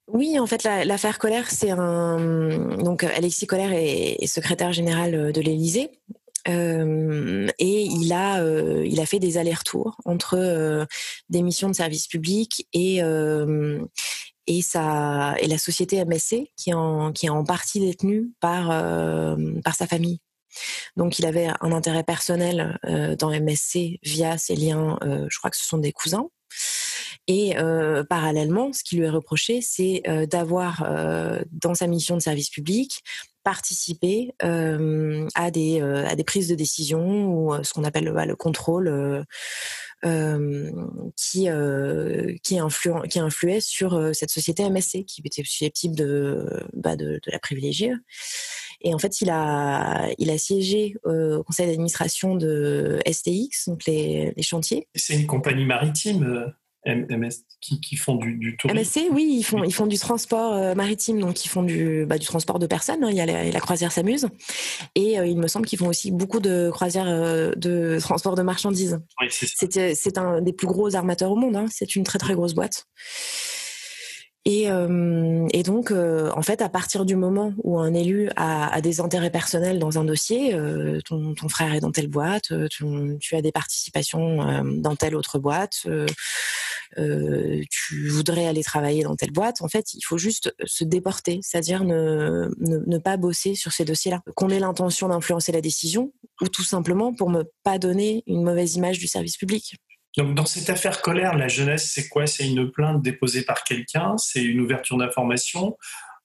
Oui, en fait, l'affaire Colère, c'est un. Donc, Alexis Colère est, secrétaire général de l'Élysée. Euh, et il a, euh, il a fait des allers-retours entre euh, des missions de service public et, et, la société MSC qui est en, partie détenue par, euh, par sa famille. Donc il avait un intérêt personnel euh, dans MSC via ses liens, euh, je crois que ce sont des cousins. Et parallèlement, ce qui lui est reproché, c'est d'avoir, dans sa mission de service public, participé à, des, à des prises de décision ou ce qu'on appelle le contrôle euh, qui euh, qui, qui influait sur euh, cette société MSC qui était susceptible de, bah de, la privilégier. Et en fait, il a, il a siégé au conseil d'administration de STX, donc les chantiers. C'est une compagnie maritime MS qui, font du, du tourisme MSC, oui, ils font, ils font du transport euh, maritime, donc ils font du, bah, du transport de personnes. Hein. il y a la, croisière s'amuse. Et euh, il me semble qu'ils font aussi beaucoup de croisières euh, de transport de marchandises. Oui, c'est un des plus gros armateurs au monde. Hein. c'est une très très grosse boîte. Et, et, donc, en fait, à partir du moment où un élu a, a des intérêts personnels dans un dossier, ton, ton, frère est dans telle boîte, tu as des participations dans telle autre boîte, euh, tu voudrais aller travailler dans telle boîte, en fait, il faut juste se déporter, c'est-à-dire ne, ne, pas bosser sur ces dossiers-là. Qu'on ait l'intention d'influencer la décision ou tout simplement pour ne pas donner une mauvaise image du service public. Donc, dans cette affaire colère, la jeunesse, c'est quoi? C'est une plainte déposée par quelqu'un? C'est une ouverture d'information?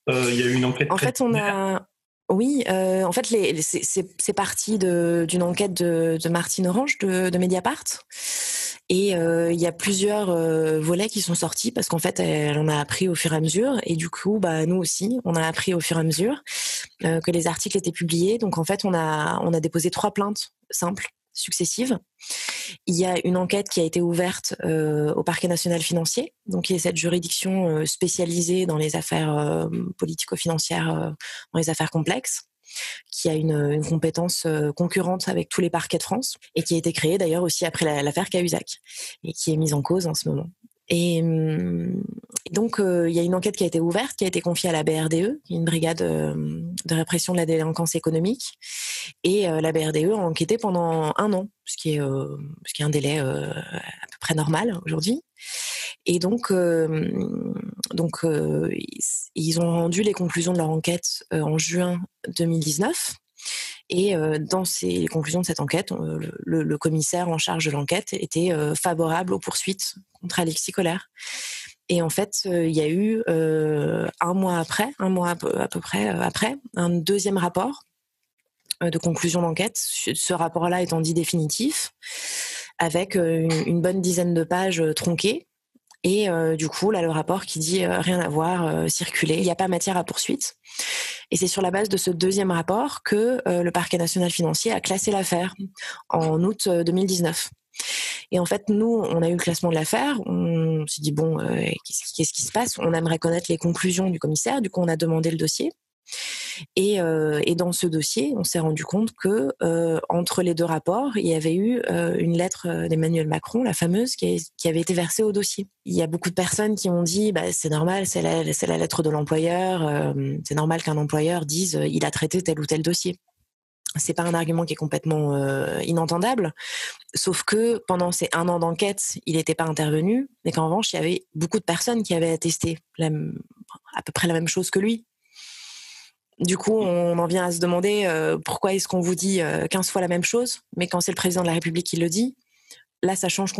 Euh, Il y a eu une enquête En fait, on a. Oui, euh, en fait, c'est parti d'une enquête de, de, Martine Orange de, de Mediapart. Et euh, il y a plusieurs euh, volets qui sont sortis parce qu'en fait, elle en a appris au fur et à mesure. Et du coup, bah, nous aussi, on a appris au fur et à mesure euh, que les articles étaient publiés. Donc en fait, on a, on a déposé trois plaintes simples successives. Il y a une enquête qui a été ouverte euh, au parquet national financier, donc qui est cette juridiction euh, spécialisée dans les affaires euh, politico-financières, dans les affaires complexes qui a une, compétence euh, concurrente avec tous les parquets de France et qui a été créée d'ailleurs aussi après l'affaire Cahuzac et qui est mise en cause en ce moment. Et hum, donc, euh, il y a une enquête qui a été ouverte, qui a été confiée à la BRDE, une brigade euh, de répression de la délinquance économique. Et la BRDE a enquêté pendant un an, ce qui est, ce qui est un délai à peu près normal aujourd'hui. Et donc, donc ils ont rendu les conclusions de leur enquête en juin 2019. Et dans ces conclusions de cette enquête, le, commissaire en charge de l'enquête était favorable aux poursuites contre Alexis Collère. Et en fait, il y a eu un mois après, un mois à peu, près après, un deuxième rapport de conclusion d'enquête. Ce rapport-là étant dit définitif, avec une, bonne dizaine de pages tronquées et euh, du coup, là, le rapport qui dit euh, rien à voir, euh, circuler, il n'y a pas matière à poursuite. Et c'est sur la base de ce deuxième rapport que le parquet national financier a classé l'affaire en août 2019. Et en fait, nous, on a eu le classement de l'affaire. On s'est dit bon, qu'est-ce qui se passe? On aimerait connaître les conclusions du commissaire. Du coup, on a demandé le dossier. Et, et dans ce dossier, on s'est rendu compte que entre les deux rapports, il y avait eu une lettre d'Emmanuel Macron, la fameuse, qui, avait été versée au dossier. Il y a beaucoup de personnes qui ont dit, bah, c'est normal, c'est la, lettre de l'employeur, c'est normal qu'un employeur dise, il a traité tel ou tel dossier c'est pas un argument qui est complètement euh, inentendable, sauf que pendant ces un an d'enquête, il n'était pas intervenu, mais qu'en revanche, il y avait beaucoup de personnes qui avaient attesté à peu près la même chose que lui. Du coup, on en vient à se demander euh, pourquoi est-ce qu'on vous dit 15 euh, fois la même chose, mais quand c'est le président de la République qui le dit, là, ça change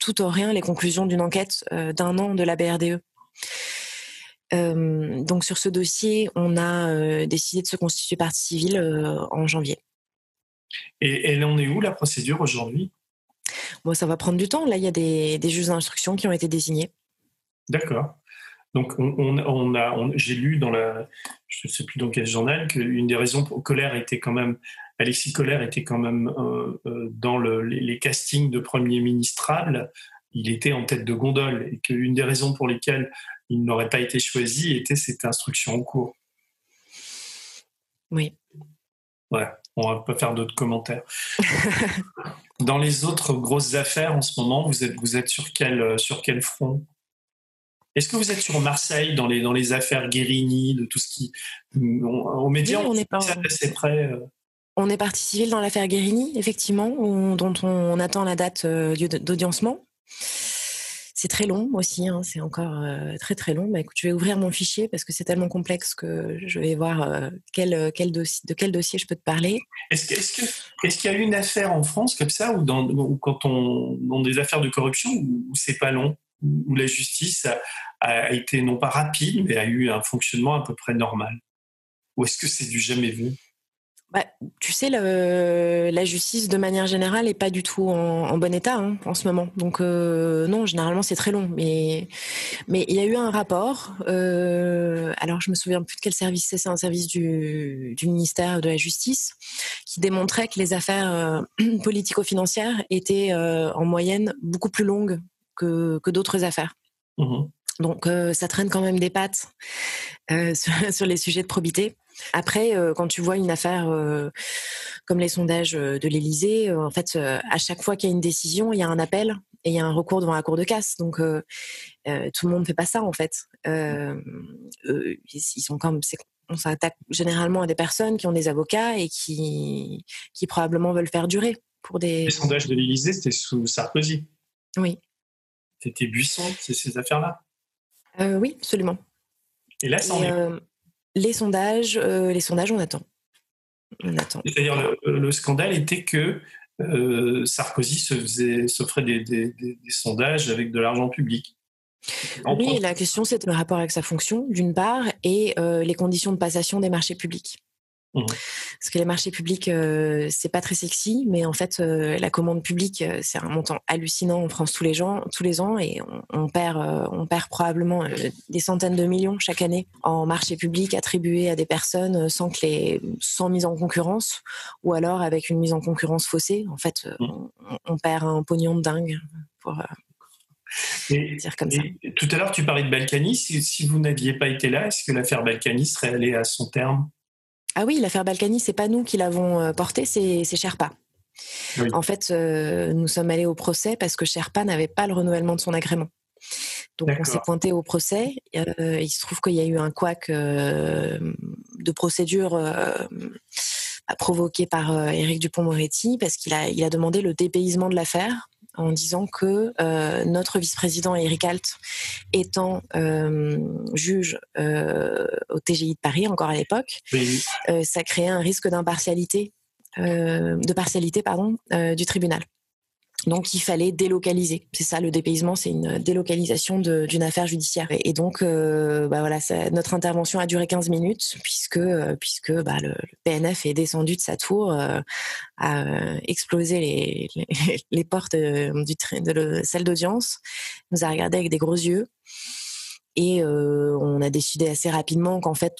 tout au rien les conclusions d'une enquête d'un an de la BRDE. Euh, donc sur ce dossier, on a euh, décidé de se constituer partie civile euh, en janvier. Et elle en est où la procédure aujourd'hui? Bon, ça va prendre du temps. Là, il y a des, juges d'instruction qui ont été désignés. D'accord. Donc, on, a, j'ai lu dans la, je ne sais plus dans quel journal, qu'une des raisons pour Colère était quand même, Alexis Colère était quand même dans les, castings de premier ministrable. Il était en tête de gondole et qu'une des raisons pour lesquelles il n'aurait pas été choisi était cette instruction en cours. Oui. Ouais, on va pas faire d'autres commentaires. [laughs] Dans les autres grosses affaires en ce moment, vous êtes, vous êtes sur, quel, sur quel front? Est-ce que vous êtes sur Marseille dans les, dans les affaires Guérini, de tout ce qui. Aux médias, on, est pas. assez près. Euh. On est parti civil dans l'affaire Guérini, effectivement, dont on attend la date euh, d'audiencement. C'est très long aussi, hein, c'est encore euh, très très long. Bah, écoute, je vais ouvrir mon fichier parce que c'est tellement complexe que je vais voir euh, quel, de quel dossier je peux te parler. Est-ce qu'il est y a eu une affaire en France comme ça, ou, dans, quand on dans des affaires de corruption, où, c'est pas long, où, la justice a, été non pas rapide, mais a eu un fonctionnement à peu près normal Ou est-ce que c'est du jamais vu? Bah, tu sais, la justice, de manière générale, n'est pas du tout en, bon état hein, en ce moment. Donc, euh, non, généralement, c'est très long. Mais mais il y a eu un rapport. Euh, alors, je me souviens plus de quel service c'est. C'est un service du, ministère de la Justice qui démontrait que les affaires euh, [clears throat] politico-financières étaient en moyenne beaucoup plus longues que, d'autres affaires. Mmh Donc, ça traîne quand même des pattes [laughs] sur les sujets de probité. Après, euh, quand tu vois une affaire euh, comme les sondages euh, de l'Élysée, en fait, à chaque fois qu'il y a une décision, il y a un appel et il y a un recours devant la cour de casse. Donc, tout le monde ne fait pas ça, en fait. ils sont comme, on s'attaque généralement à des personnes qui ont des avocats et qui, qui probablement veulent faire durer pour des. Les sondages de l'Élysée, c'était sous Sarkozy. Oui. C'était Buisson, c'est ces affaires-là? oui, absolument. Et là, ça en est les sondages, euh, les sondages, on attend. On attend. C'est-à-dire le, scandale était que euh, Sarkozy se s'offrait des, des, sondages avec de l'argent public. oui, la question c'est le rapport avec sa fonction, d'une part, et euh, les conditions de passation des marchés publics. Mmh. Parce que les marchés publics, euh, c'est pas très sexy, mais en fait, euh, la commande publique, euh, c'est un montant hallucinant en France tous les, gens, tous les ans, et on, perd, on perd probablement des centaines de millions chaque année en marchés publics attribués à des personnes sans que les, sans mise en concurrence, ou alors avec une mise en concurrence faussée. En fait, mmh. on, perd un pognon de dingue pour. dire comme ça. Tout à l'heure, tu parlais de Balkany. Si, si vous n'aviez pas été là, est-ce que l'affaire Balkany serait allée à son terme? Ah oui, l'affaire Balkany, c'est pas nous qui l'avons euh, portée, c'est Sherpa. En fait, euh, nous sommes allés au procès parce que Sherpa n'avait pas le renouvellement de son agrément. Donc on s'est pointé au procès. Euh, il se trouve qu'il y a eu un couac de procédure provoqué par Éric Dupont-Moretti parce qu'il a, il a demandé le dépaysement de l'affaire en disant que euh, notre vice-président Eric Alt, étant euh, juge euh, au TGI de Paris encore à l'époque, ça créait un risque d'impartialité, de partialité pardon, du tribunal. Donc il fallait délocaliser. C'est ça le dépaysement, c'est une délocalisation d'une affaire judiciaire. Et, donc euh, bah voilà, notre intervention a duré 15 minutes puisque euh, puisque bah, le, PNF est descendu de sa tour, euh, a explosé les, les, [laughs] portes du de la salle d'audience, nous a regardé avec des gros yeux et on a décidé assez rapidement qu'en fait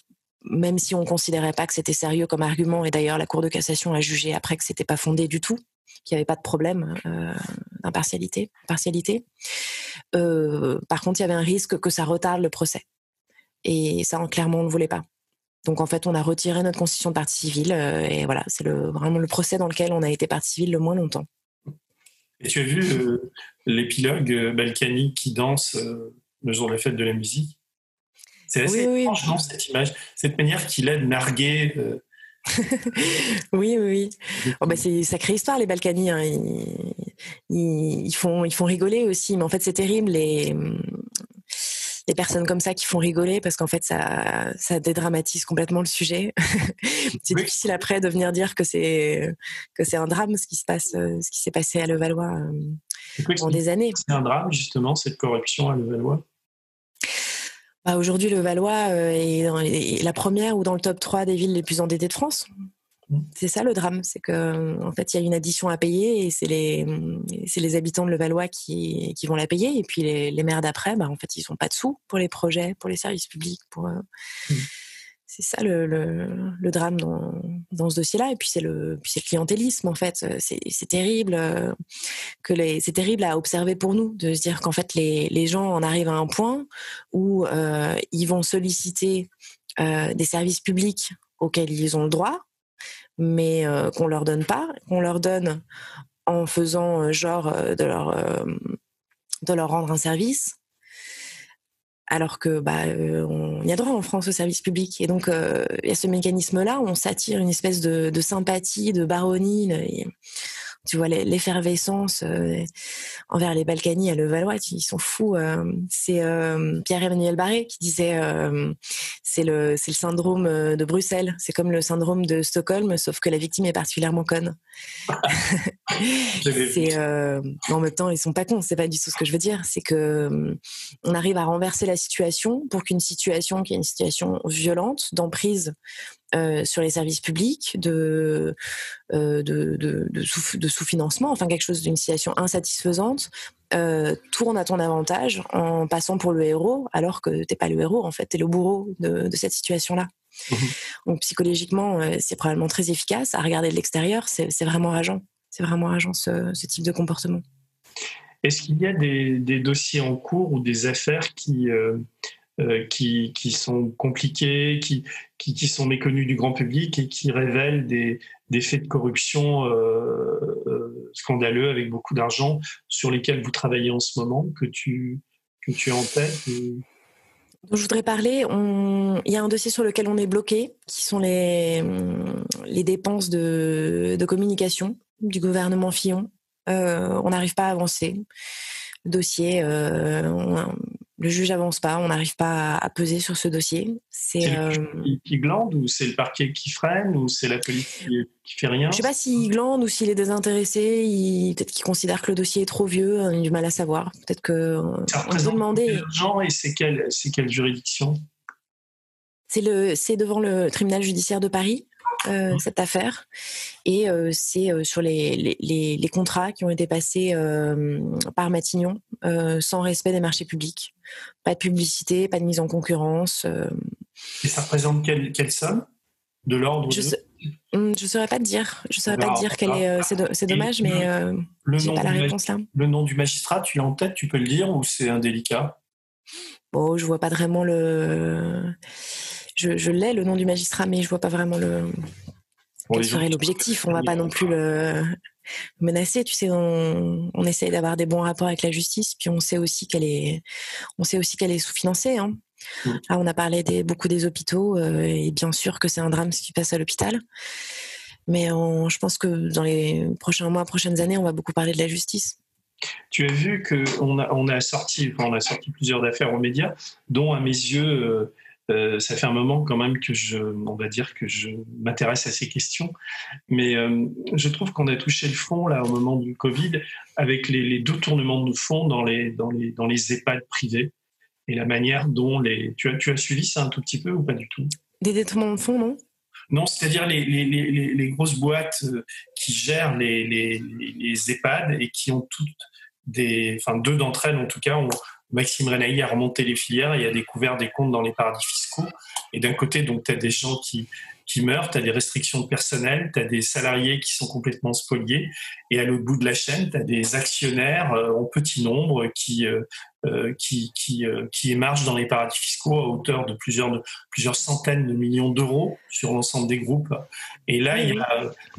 même si on considérait pas que c'était sérieux comme argument, et d'ailleurs la Cour de cassation a jugé après que c'était pas fondé du tout, qu'il n'y avait pas de problème euh, d'impartialité. Partialité. Euh, par contre, il y avait un risque que ça retarde le procès. Et ça, clairement, on ne voulait pas. Donc en fait, on a retiré notre constitution de partie civile et voilà, c'est le, vraiment le procès dans lequel on a été partie civile le moins longtemps. Et tu as vu l'épilogue Balkany qui danse le jour de la fête de la musique? C'est assez oui, étrange, cette image, cette manière qu'il aide narguer [laughs] oui, oui, oui. Oh, bah, c'est une sacrée histoire, les Balkany. Hein. Ils, font, ils font rigoler aussi, mais en fait, c'est terrible. Les, les personnes comme ça qui font rigoler parce qu'en fait, ça, ça dédramatise complètement le sujet. [laughs] c'est difficile après de venir dire que c'est, que c'est un drame ce qui se passe, ce qui s'est passé à Levallois euh, en des années. C'est un drame, justement, cette corruption à Levallois? Bah, Aujourd'hui, le Valois euh, est, la première ou dans le top 3 des villes les plus endettées de France. C'est ça le drame, c'est que en fait il y a une addition à payer et c'est les habitants de Levallois qui, qui vont la payer et puis les, les maires d'après, bah, en fait ils n'ont pas de sous pour les projets, pour les services publics, pour euh, mmh c'est ça le, drame dans, ce dossier-là. Et puis c'est le, clientélisme en fait. C'est, c'est terrible euh, terrible à observer pour nous de se dire qu'en fait les, gens en arrivent à un point où euh, ils vont solliciter euh, des services publics auxquels ils ont le droit, mais qu'on leur donne pas, qu'on leur donne en faisant genre de leur rendre un service alors que bah euh, on y a droit en France au service public. Et donc euh, il y a ce mécanisme là on s'attire une espèce de, de sympathie de baronie tu vois l'effervescence euh, envers les Balkany à Levallois, ils sont fous. Euh, c'est euh, Pierre-Emmanuel Barré qui disait c'est le syndrome de Bruxelles, c'est comme le syndrome de Stockholm, sauf que la victime est particulièrement conne. [laughs] c'est en même temps ils sont pas cons, c'est pas du tout ce que je veux dire, c'est que on arrive à renverser la situation pour qu'une situation qui est une situation violente d'emprise euh, sur les services publics, de, euh, de, de, de, sous, financement enfin quelque chose d'une situation insatisfaisante, euh, tourne à ton avantage en passant pour le héros, alors que t'es pas le héros, en fait, tu es le bourreau de, cette situation-là. Mmh Donc psychologiquement, c'est probablement très efficace. À regarder de l'extérieur, c'est vraiment rageant. C'est vraiment rageant ce, ce, type de comportement. Est-ce qu'il y a des, des, dossiers en cours ou des affaires qui, euh, qui, qui, sont compliqués, qui, sont méconnus du grand public et qui révèlent des, faits de corruption euh, euh, scandaleux avec beaucoup d'argent sur lesquels vous travaillez en ce moment, que tu, que en tête je voudrais parler, il y a un dossier sur lequel on est bloqué, qui sont les, les dépenses de, communication du gouvernement Fillon. Euh, on n'arrive pas à avancer. Le dossier, euh, le juge avance pas, on n'arrive pas à, peser sur ce dossier. C'est euh... qui glande ou c'est le parquet qui freine ou c'est la police qui, qui, fait rien? Je sais pas s'il glande ou s'il est désintéressé. Il... Peut-être qu'il considère que le dossier est trop vieux. On a du mal à savoir. Peut-être que Ça on peut demander. Genre et c'est quelle, c'est quelle juridiction? C'est le, c'est devant le tribunal judiciaire de Paris. Euh, cette affaire. Et euh, c'est euh, sur les, les, les, contrats qui ont été passés par Matignon sans respect des marchés publics. Pas de publicité, pas de mise en concurrence. Et ça représente quelle, quelle somme? De l'ordre Je ne hum, saurais pas te dire. Je saurais pas te dire quelle est. C'est dommage, mais le, j'ai pas la réponse là. Le nom du magistrat, tu l'as en tête, tu peux le dire ou c'est indélicat? Bon, je vois pas vraiment le je, je l'ai le nom du magistrat, mais je vois pas vraiment le quel serait l'objectif. On va pas non plus le menacer. Tu sais, on, on essaye d'avoir des bons rapports avec la justice, puis on sait aussi qu'elle est, on sait aussi qu'elle est sous-financée. Hein. Là, on a parlé des, beaucoup des hôpitaux, euh, et bien sûr que c'est un drame ce qui passe à l'hôpital. Mais on, je pense que dans les prochains mois, prochaines années, on va beaucoup parler de la justice. Tu as vu qu'on a, on a, sorti, on a sorti plusieurs affaires aux médias, dont à mes yeux, euh, euh, ça fait un moment quand même que je, on va dire que je m'intéresse à ces questions, mais euh, je trouve qu'on a touché le fond là au moment du Covid avec les, les tournements de fond dans les dans les dans les EHPAD privés et la manière dont les tu as tu as suivi ça un tout petit peu ou pas du tout? Des détournements de fonds, non? Non, c'est-à-dire les, les, les, les, grosses boîtes euh, qui gèrent les, les, EHPAD et qui ont toutes des, enfin deux d'entre elles en tout cas ont, Maxime Renaï a remonté les filières et a découvert des comptes dans les paradis fiscaux. Et d'un côté, donc, tu as des gens qui, meurent, tu as des restrictions de personnel, tu as des salariés qui sont complètement spoliés. Et à l'autre bout de la chaîne, tu as des actionnaires euh, en petit nombre qui, euh, qui, qui, euh, qui émargent dans les paradis fiscaux à hauteur de plusieurs, centaines de millions d'euros sur l'ensemble des groupes. Et là, il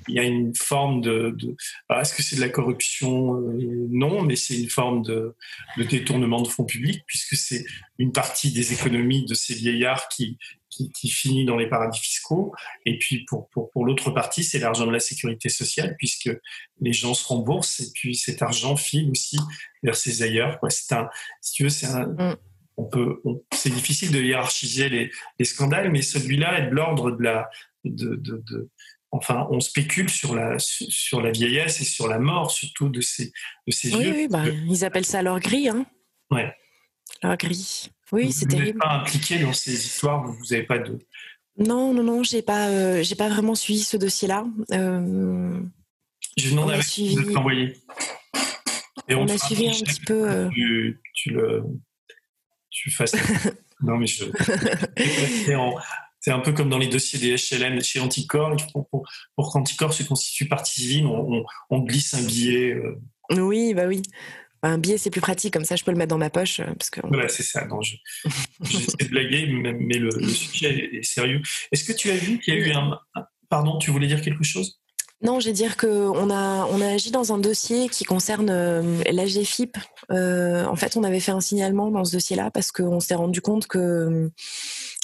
y a, une forme de... de Est-ce que c'est de la corruption Non, mais c'est une forme de détournement de fonds publics, puisque c'est une partie des économies de ces vieillards qui, qui, finit dans les paradis fiscaux. Et puis pour, pour, pour l'autre partie, c'est l'argent de la sécurité sociale, puisque les gens se remboursent et puis cet argent file aussi vers ces ailleurs. C'est un, si tu veux, c'est un, mm. on peut, c'est difficile de hiérarchiser les, les scandales, mais celui-là est de l'ordre de la, de, de, de, enfin, on spécule sur la, sur la vieillesse et sur la mort, surtout de ces, de ces oui, Oui, bah, ils appellent ça leur gris, hein. Ouais. Leur gris. Oui, c'est terrible. Vous n'êtes pas impliqué dans ces histoires, vous n'avez pas de. Non, non, non, j'ai pas, euh, j'ai pas vraiment suivi ce dossier-là. Euh, je demande à suivi... de t'envoyer. Et on, on a suivi un petit peu. Euh, tu, tu, le, tu fasses. [laughs] non, mais je. C'est un peu comme dans les dossiers des HLM chez Anticor. Pour, pour, pour qu'Anticor se constitue partie civile, on, on, on glisse un billet. Euh. Oui, bah oui un billet, c'est plus pratique, comme ça je peux le mettre dans ma poche. Euh, parce que... Voilà, c'est ça. [laughs] J'essaie de blaguer, mais, le, sujet est sérieux. Est-ce que tu as vu qu'il y a eu un. Pardon, tu voulais dire quelque chose? Non, je vais dire qu'on a, on a agi dans un dossier qui concerne euh, l'AGFIP. Euh, en fait, on avait fait un signalement dans ce dossier-là parce qu'on s'est rendu compte que,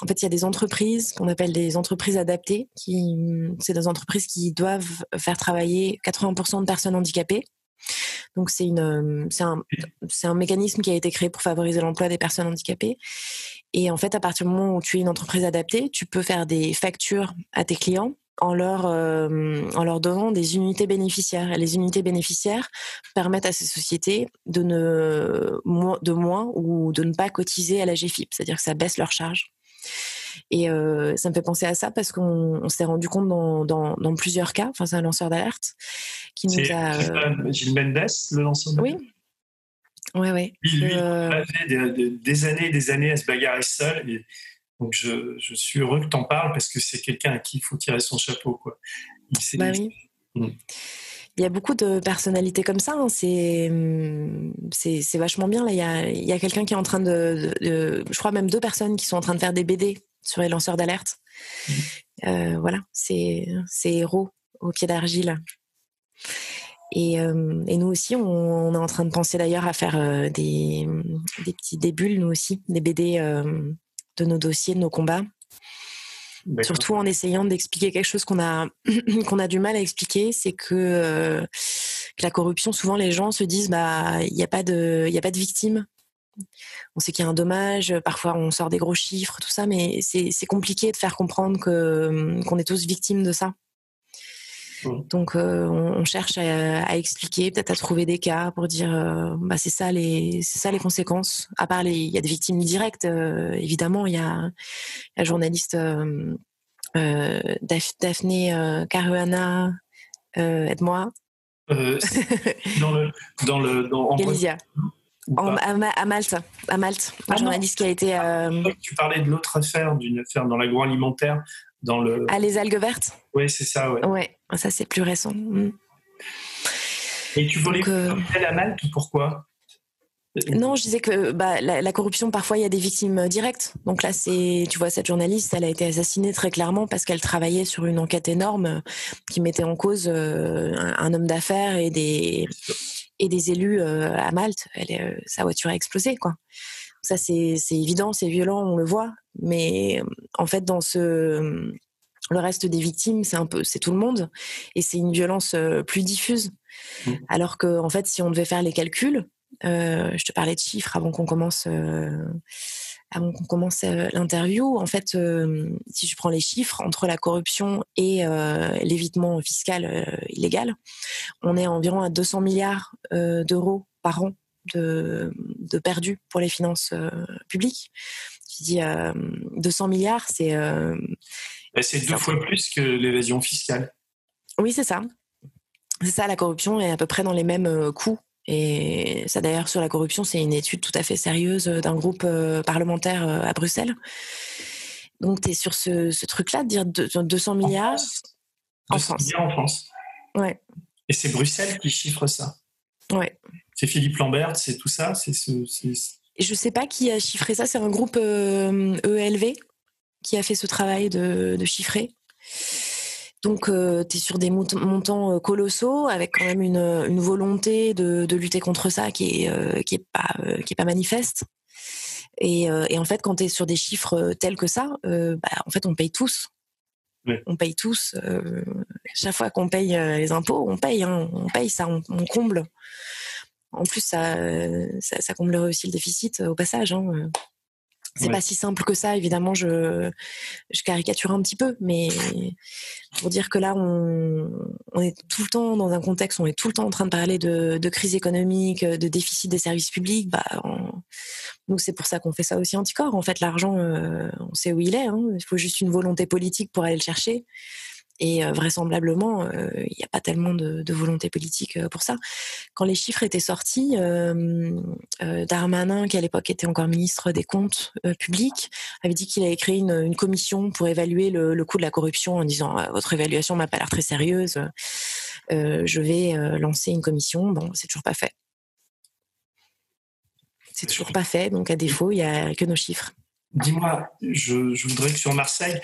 en fait, il y a des entreprises qu'on appelle des entreprises adaptées. Qui, c'est des entreprises qui doivent faire travailler 80% de personnes handicapées. Donc c'est une, euh, c'est un, c'est un mécanisme qui a été créé pour favoriser l'emploi des personnes handicapées. Et en fait, à partir du moment où tu es une entreprise adaptée, tu peux faire des factures à tes clients en leur, euh, en leur donnant des unités bénéficiaires. Et les unités bénéficiaires permettent à ces sociétés de, ne, de moins ou de ne pas cotiser à la GFIP, c'est-à-dire que ça baisse leur charge. Et euh, ça me fait penser à ça parce qu'on s'est rendu compte dans, dans, plusieurs cas, enfin c'est un lanceur d'alerte qui nous a... Euh... Gilles Mendes, le lanceur d'alerte Oui. Ouais, ouais. Il, lui, euh... des, des, années et des années à se bagarrer seul. Et donc je, je suis heureux que tu en parles parce que c'est quelqu'un à qui il faut tirer son chapeau. Quoi. bah oui. Mm. Il y a beaucoup de personnalités comme ça. Hein. C'est, c'est, vachement bien. Là, il y a, il y a quelqu'un qui est en train de, de, Je crois même deux personnes qui sont en train de faire des BD sur les lanceurs d'alerte. Mmh. Euh, voilà, c'est héros au pied d'argile. Et, euh, et, nous aussi, on, est en train de penser d'ailleurs à faire euh, des, des petits des bulles, nous aussi, des BD de nos dossiers, de nos combats. Surtout en essayant d'expliquer quelque chose qu'on a [clears throat] qu'on a du mal à expliquer, c'est que, que, la corruption, souvent les gens se disent bah il n'y a pas de il a pas de victimes on sait qu'il y a un dommage, parfois on sort des gros chiffres, tout ça, mais c'est compliqué de faire comprendre que qu'on est tous victimes de ça. Mmh. Donc euh, on, cherche à, expliquer, peut-être à trouver des cas pour dire euh, bah c'est ça les c'est ça les conséquences. À part les il y a des victimes directes euh, évidemment il y a la journaliste Daphné Caruana aide-moi. dans le dans le dans, à, Malte, à Malte, un ah journaliste qui a été. Euh, tu parlais de l'autre affaire, d'une affaire dans l'agroalimentaire, dans le. Ah, les algues vertes? Oui, c'est ça, ouais. Ouais, ça c'est plus récent. Mm. Et tu voulais euh... à Malte pourquoi? Non, je disais que bah, la, corruption, parfois, il y a des victimes directes. Donc là, c'est, tu vois, cette journaliste, elle a été assassinée très clairement parce qu'elle travaillait sur une enquête énorme qui mettait en cause euh, un, homme d'affaires et des et des élus euh, à Malte. Elle, euh, sa voiture a explosé, quoi. Ça, c'est évident, c'est violent, on le voit. Mais en fait, dans ce le reste des victimes, c'est un peu, c'est tout le monde, et c'est une violence plus diffuse. Mmh. Alors que, en fait, si on devait faire les calculs, je te parlais de chiffres avant qu'on commence avant qu'on commence euh, l'interview, en fait, si je prends les chiffres entre la corruption et l'évitement fiscal illégal, on est environ à 200 milliards d'euros par an de, de perdus pour les finances publiques. Je dis 200 milliards, c'est c'est deux fois plus que l'évasion fiscale. Oui, c'est ça. C'est ça, la corruption est à peu près dans les mêmes coûts et ça, d'ailleurs, sur la corruption, c'est une étude tout à fait sérieuse d'un groupe euh, parlementaire euh, à Bruxelles. Donc, tu es sur ce, truc-là de dire 200 milliards en France. en France. Ouais. Et c'est Bruxelles qui chiffre ça. Ouais. C'est Philippe Lambert, c'est tout ça, c'est ce. Je sais pas qui a chiffré ça. C'est un groupe ELV e qui a fait ce travail de, chiffrer. Donc, tu es sur des montants colossaux avec quand même une, volonté de, lutter contre ça qui est, qui est, pas, qui est pas manifeste. Et, en fait, quand tu es sur des chiffres tels que ça, bah, en fait, on paye tous. On paye tous. chaque fois qu'on paye les impôts, on paye. Hein, on paye ça, on, comble. En plus, ça, ça, comblerait aussi le déficit au passage. Hein. C'est pas si simple que ça, évidemment, je, je caricature un petit peu, mais pour dire que là, on, on, est tout le temps dans un contexte où on est tout le temps en train de parler de, de crise économique, de déficit des services publics, bah, nous, c'est pour ça qu'on fait ça aussi anticorps. En fait, l'argent, euh, on sait où il est, hein. il faut juste une volonté politique pour aller le chercher. Et euh, vraisemblablement, euh, il n'y a pas tellement de, volonté politique euh, pour ça. Quand les chiffres étaient sortis, Darmanin, qui à l'époque était encore ministre des Comptes publics, avait dit qu'il avait créé une, commission pour évaluer le, coût de la corruption en disant votre évaluation m'a pas l'air très sérieuse. je vais lancer une commission. Bon, c'est toujours pas fait. C'est toujours pas fait, donc à défaut, il n'y a que nos chiffres. Dis-moi, je, voudrais que sur Marseille,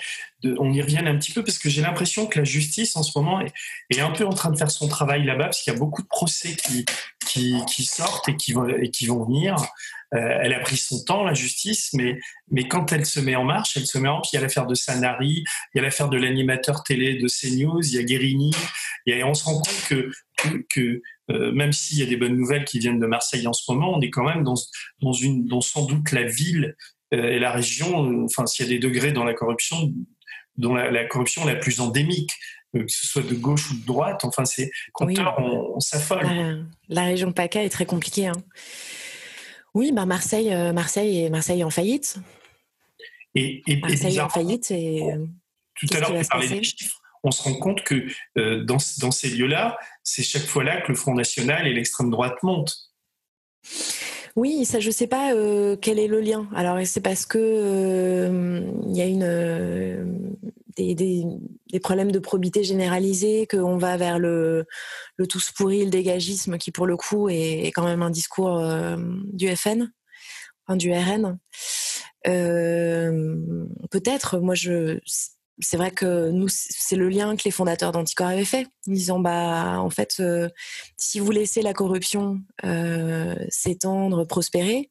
on y revienne un petit peu parce que j'ai l'impression que la justice en ce moment est, un peu en train de faire son travail là-bas parce qu'il y a beaucoup de procès qui, qui, sortent et qui, vont, et qui vont venir. Euh, elle a pris son temps, la justice, mais, mais quand elle se met en marche, elle se met en. Puis il y a l'affaire de Sanari, il y a l'affaire de l'animateur télé de CNews, il y a Guérini. Et on se rend compte que, que, euh, même s'il y a des bonnes nouvelles qui viennent de Marseille en ce moment, on est quand même dans, dans, une, dans sans doute la ville et la région, enfin, s'il y a des degrés dans la corruption, dont la, corruption la plus endémique, euh, que ce soit de gauche ou de droite, enfin, c'est compteur, on, s'affole. La, région PACA est très compliquée. Hein. Oui, bah Marseille, euh, Marseille, et Marseille en faillite. Et, et, Marseille en faillite. Et, tout à l'heure, tu parlais des chiffres. On se rend compte que dans, dans ces lieux-là, c'est chaque fois là que le Front National et l'extrême droite montent. Oui, ça, je sais pas euh, quel est le lien. Alors, c'est parce que euh, il y a une euh, des, problèmes de probité généralisés, qu'on va vers le, le tous pourri, le dégagisme, qui pour le coup est, est quand même un discours du FN, enfin, du RN. Peut-être, moi, je c'est vrai que nous, c'est le lien que les fondateurs d'Anticor avaient fait, en disant bah en fait, euh, si vous laissez la corruption euh, s'étendre, prospérer,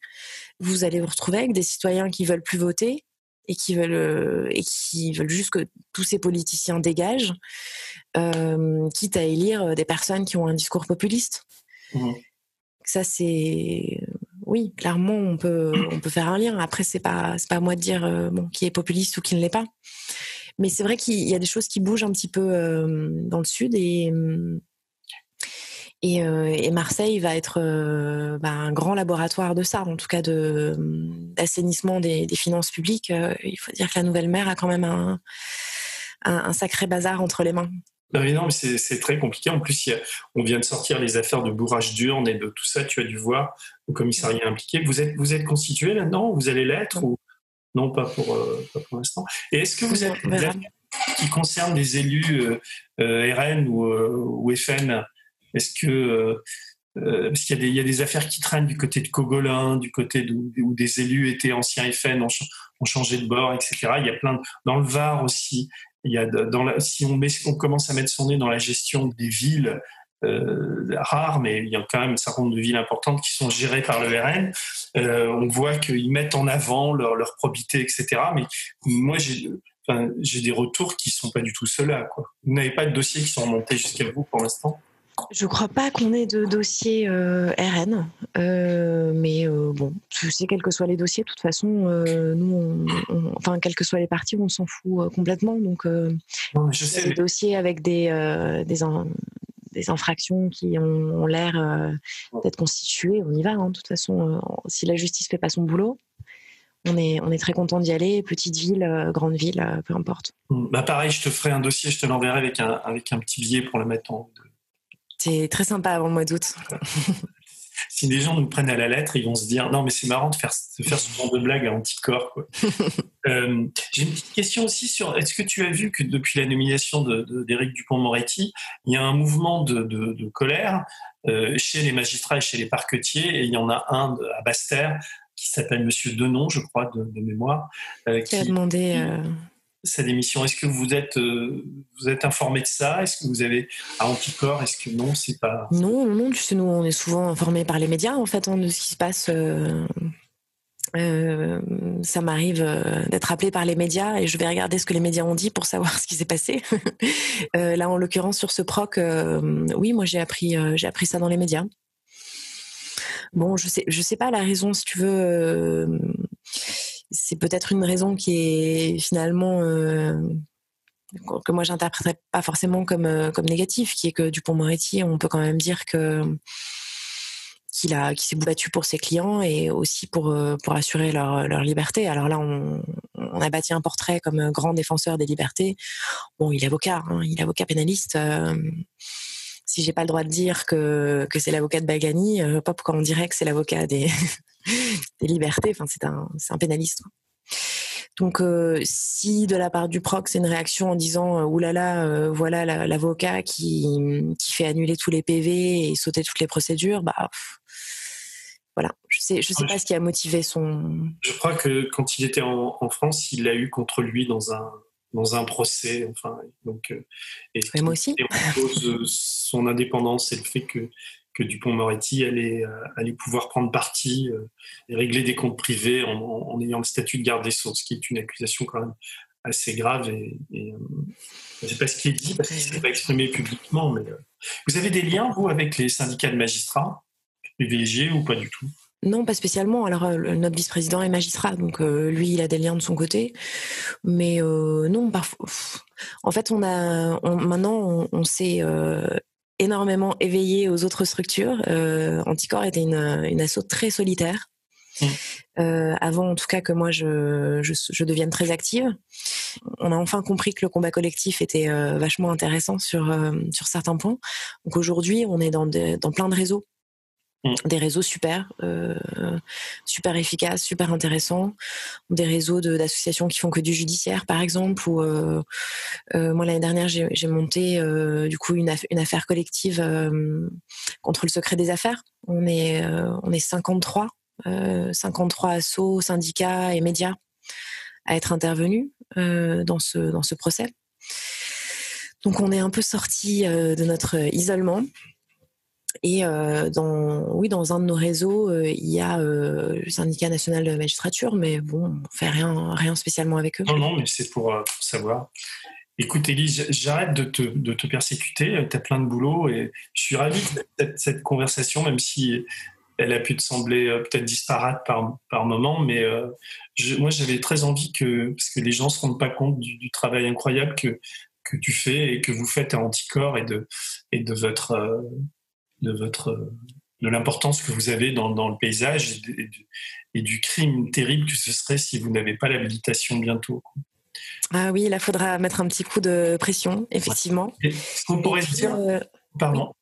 vous allez vous retrouver avec des citoyens qui veulent plus voter et qui veulent euh, et qui veulent juste que tous ces politiciens dégagent, quitte à élire des personnes qui ont un discours populiste. Mmh. Ça c'est oui, clairement, on peut, on peut faire un lien. Après, c'est pas, c'est pas à moi de dire bon, qui est populiste ou qui ne l'est pas. Mais c'est vrai qu'il y a des choses qui bougent un petit peu euh, dans le sud et euh, et, Marseille va être euh, bah, un grand laboratoire de ça, en tout cas de d'assainissement des, finances publiques. il faut dire que la nouvelle maire a quand même un, sacré bazar entre les mains. Non, mais non, c'est très compliqué. En plus, on vient de sortir les affaires de bourrage d'urne et de tout ça. Tu as dû voir le commissariat impliqué. Vous êtes, vous êtes constitué là-dedans? Vous allez l'être ou... Non, pas pour, euh, pour l'instant. Et est-ce que vous êtes qui concerne des élus euh, euh, RN ou, FN Est-ce que parce qu'il y, a des affaires qui traînent du côté de Cogolin, du côté où des élus étaient anciens FN, ont, changé de bord, etc. Il y a plein dans le Var aussi. Il y a dans si on, met, on commence à mettre son nez dans la gestion des villes, euh, rares, mais il y a quand même un certain nombre de villes importantes qui sont gérées par le RN. Euh, on voit qu'ils mettent en avant leur, leur, probité, etc. Mais moi, j'ai enfin, des retours qui sont pas du tout ceux-là. Vous n'avez pas de dossiers qui sont montés jusqu'à vous pour l'instant? Je crois pas qu'on ait de dossier euh, RN, euh, mais euh, bon, tu sais, quels que soient les dossiers, de toute façon, nous, enfin, quels que soient les parties, on s'en fout complètement. Donc, je sais, des dossiers avec des, des, des infractions qui ont, l'air euh, d'être constituées, on y va. Hein. De toute façon, euh, si la justice fait pas son boulot, on est, on est très content d'y aller, petite ville, euh, grande ville, peu importe. Bah pareil, je te ferai un dossier, je te l'enverrai avec un, avec un petit billet pour le mettre en. C'est très sympa avant le mois d'août. Si des gens nous prennent à la lettre, ils vont se dire non, mais c'est marrant de faire, faire ce genre de blague à anticorps. [laughs] euh, J'ai une petite question aussi sur est-ce que tu as vu que depuis la nomination d'Éric de, Dupont-Moretti, il y a un mouvement de, de colère euh, chez les magistrats et chez les parquetiers, et il y en a un à Basse-Terre qui s'appelle Monsieur Denon, je crois, de, mémoire. qui, a demandé sa démission. Est-ce que vous êtes, vous êtes informé de ça? Est-ce que vous avez à Anticor Est-ce que non, c'est pas Non, non, tu sais, nous on est souvent informés par les médias en fait hein, de ce qui se passe euh, ça m'arrive euh, d'être appelé par les médias et je vais regarder ce que les médias ont dit pour savoir [laughs] ce qui s'est passé. euh, là, en l'occurrence, sur ce proc, euh, oui, moi j'ai appris, appris ça dans les médias. Bon, je sais, je sais pas la raison, si tu veux. C'est peut-être une raison qui est finalement que moi j'interpréterais pas forcément comme comme négatif, qui est que Dupont-Moretti, on peut quand même dire que qu'il a s'est battu pour ses clients et aussi pour euh, assurer leur, liberté. Alors là, on, a bâti un portrait comme grand défenseur des libertés. Bon, il est avocat, hein, il est avocat pénaliste. Euh, si j'ai pas le droit de dire que que c'est l'avocat de Bagani, euh, pas pourquoi on dirait que c'est l'avocat des [laughs] des libertés. Enfin, c'est un un pénaliste. Donc, euh, si de la part du proc, c'est une réaction en disant euh, oulala, euh, voilà l'avocat qui, qui fait annuler tous les PV et sauter toutes les procédures, bah voilà, je sais, je sais pas ce qui a motivé son. Je crois que quand il était en, France, il l'a eu contre lui dans un dans un procès, enfin donc. et, moi aussi. Et on pose son indépendance et le fait que que Dupont-Moretti allait, euh, allait pouvoir prendre parti euh, et régler des comptes privés en, ayant le statut de garde des ce qui est une accusation quand même assez grave. Et, et euh, je ne sais pas ce qui est dit parce qu'il ne s'est pas exprimé publiquement. Mais, vous avez des liens, vous, avec les syndicats de magistrats, privilégiés ou pas du tout? Non, pas spécialement. Alors notre vice-président est magistrat, donc lui, il a des liens de son côté. Mais non, parfois. En fait, on a maintenant, on, sait énormément éveillé aux autres structures. Euh, Anticor était une, une asso très solitaire. Mmh. Euh, avant, en tout cas, que moi je, je, je, devienne très active, on a enfin compris que le combat collectif était euh, vachement intéressant sur euh, sur certains points. Donc aujourd'hui, on est dans, dans plein de réseaux. Des réseaux super, euh, super efficaces, super intéressants. Des réseaux d'associations qui font que du judiciaire, par exemple. Euh, euh, moi l'année dernière, j'ai monté du coup une, affaire collective contre le secret des affaires. On est on est 53, 53 assos, syndicats et médias à être intervenus dans ce dans ce procès. Donc on est un peu sorti de notre isolement et euh, dans, oui, dans un de nos réseaux, euh, il y a euh, le syndicat national de magistrature, mais bon, on fait rien, rien spécialement avec eux. Non, non, mais c'est pour, savoir. Écoute, Élise, j'arrête de te, de te persécuter. Tu as plein de boulot et je suis ravi de cette, conversation, même si elle a pu te sembler peut-être disparate par, par moment, mais moi j'avais très envie que, parce que les gens ne se rendent pas compte du, travail incroyable que, que tu fais et que vous faites à Anticor et de, et de votre de votre de l'importance que vous avez dans, dans le paysage et, du, crime terrible que ce serait si vous n'avez pas l'habilitation bientôt. Ah oui, là, faudra mettre un petit coup de pression, effectivement. Ce qu'on pourrait se dire, euh, pardon.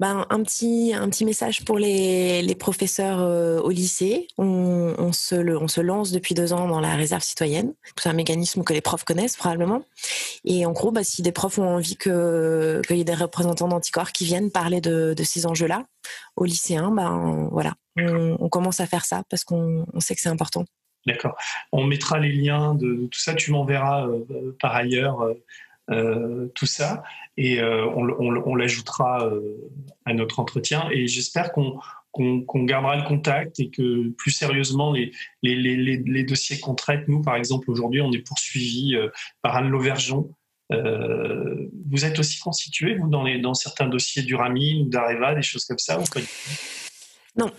Ben, un, petit, un petit message pour les, les professeurs euh, au lycée. On, se le, on se lance depuis deux ans dans la réserve citoyenne. C'est un mécanisme que les profs connaissent probablement. Et en gros, bah, si des profs ont envie qu'il y ait des représentants d'anticorps qui viennent parler de, ces enjeux-là aux lycéens, ben, voilà, on, commence à faire ça parce qu'on sait que c'est important. D'accord. On mettra les liens de, tout ça. Tu m'enverras euh, par ailleurs euh, tout ça. Et euh, on, l'ajoutera euh, à notre entretien. Et j'espère qu'on qu'on gardera le contact et que plus sérieusement les, les, les, les dossiers qu'on traite, nous par exemple aujourd'hui on est poursuivi par Anne Lauvergeon. vous êtes aussi constitué vous dans, dans certains dossiers du Ramin ou d'Areva, des choses comme ça ou Non,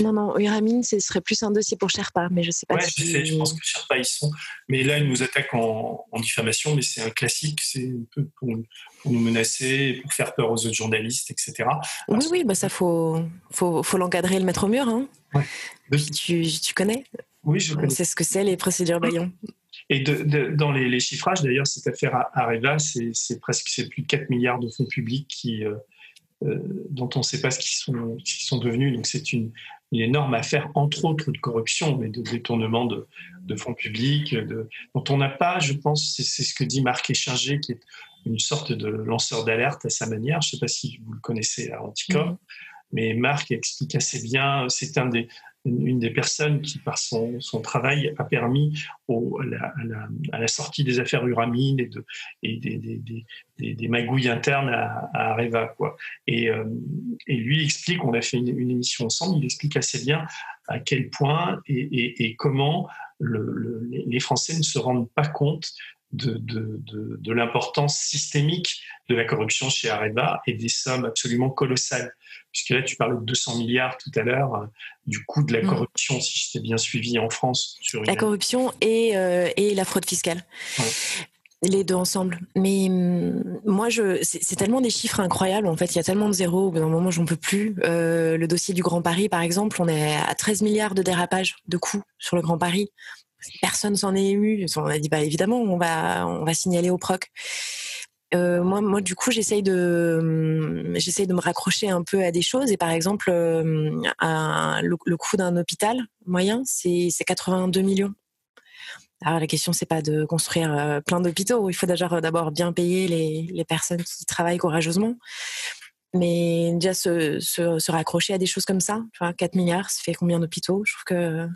non, non, Uramine, ce serait plus un dossier pour Sherpa, mais je sais pas ouais, je sais, je pense que Sherpa, ils sont. Mais là, ils nous attaquent en, diffamation, mais c'est un classique, c'est un peu pour, nous menacer, pour faire peur aux autres journalistes, etc. oui, oui, bah ça, faut, faut, faut l'encadrer et le mettre au mur. Hein. Ouais. tu, tu, connais Oui, je connais. C'est ce que c'est, les procédures Bayon. Et de, dans les, chiffrages, d'ailleurs, cette affaire Areva, c'est presque c'est plus de 4 milliards de fonds publics qui. Euh, dont on ne sait pas ce qu'ils sont, sont devenus. Donc c'est une, une énorme affaire, entre autres de corruption, mais de détournement de, fonds publics, de, dont on n'a pas, je pense, c'est ce que dit Marc Échinger, qui est une sorte de lanceur d'alerte à sa manière. Je ne sais pas si vous le connaissez à Anticor, mm-hmm. mais Marc explique assez bien, c'est un des, une, des personnes qui, par son, travail, a permis à, la, sortie des affaires Uramine et, de, et des, magouilles internes à, à Areva. Euh, et lui explique, on a fait une, émission ensemble, il explique assez bien à quel point et, comment le, les Français ne se rendent pas compte de, de, de, de l'importance systémique de la corruption chez Areva et des sommes absolument colossales. Puisque là, tu parlais de 200 milliards tout à l'heure, euh, du coût de la mm. corruption, si je t'ai bien suivi en France. Sur La corruption et, euh, et, la fraude fiscale. Les deux ensemble. Mais mm, moi, je, c'est tellement des chiffres incroyables. En fait, il y a tellement de zéros. Au bout d'un moment, j'en peux plus. Euh, le dossier du Grand Paris, par exemple, on est à 13 milliards de dérapages de coûts sur le Grand Paris personne s'en est ému. On a dit bah évidemment on va on va signaler au proc. Euh, moi, moi, du coup, j'essaye de, hum, j'essaye de me raccrocher un peu à des choses. Et par exemple, euh, le, coût d'un hôpital moyen, c'est 82 millions. Alors la question, c'est pas de construire euh, plein d'hôpitaux. Il faut d'abord bien payer les, les, personnes qui travaillent courageusement. Mais déjà se, se, se, raccrocher à des choses comme ça, tu vois, 4 milliards, ça fait combien d'hôpitaux? Je trouve que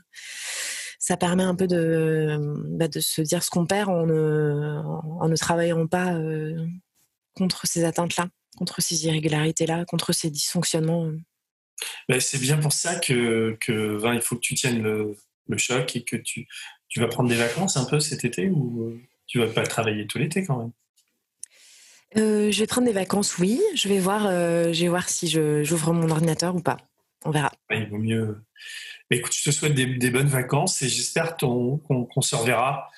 ça permet un peu de, bah, de se dire ce qu'on perd en ne, en ne travaillant pas euh, contre ces atteintes-là, contre ces irrégularités-là, contre ces dysfonctionnements. Bah, c'est bien pour ça que, que il faut que tu tiennes le, le, choc et que tu, tu vas prendre des vacances un peu cet été ou tu vas pas travailler tout l'été quand même? Euh, je vais prendre des vacances, oui. Je vais voir, euh, je vais voir si j'ouvre mon ordinateur ou pas. On verra. Il vaut mieux, bah, écoute, je te souhaite des, bonnes vacances et j'espère qu'on se reverra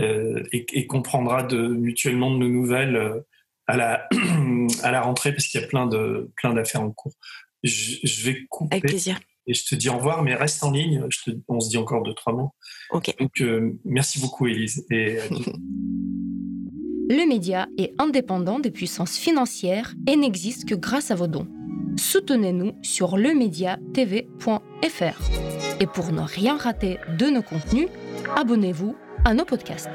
euh, et, qu'on prendra de, mutuellement de nos nouvelles euh, à, la, [clears throat] à la rentrée parce qu'il y a plein de plein d'affaires en cours. Je, vais couper. Avec plaisir. Et je te dis au revoir, mais reste en ligne. on se dit encore deux, trois mots. Ok. Donc, euh, merci beaucoup, Élise. Et [laughs] Le média est indépendant des puissances financières et n'existe que grâce à vos dons soutenez-nous sur lemediatv.fr. Et pour ne rien rater de nos contenus, abonnez-vous à nos podcasts.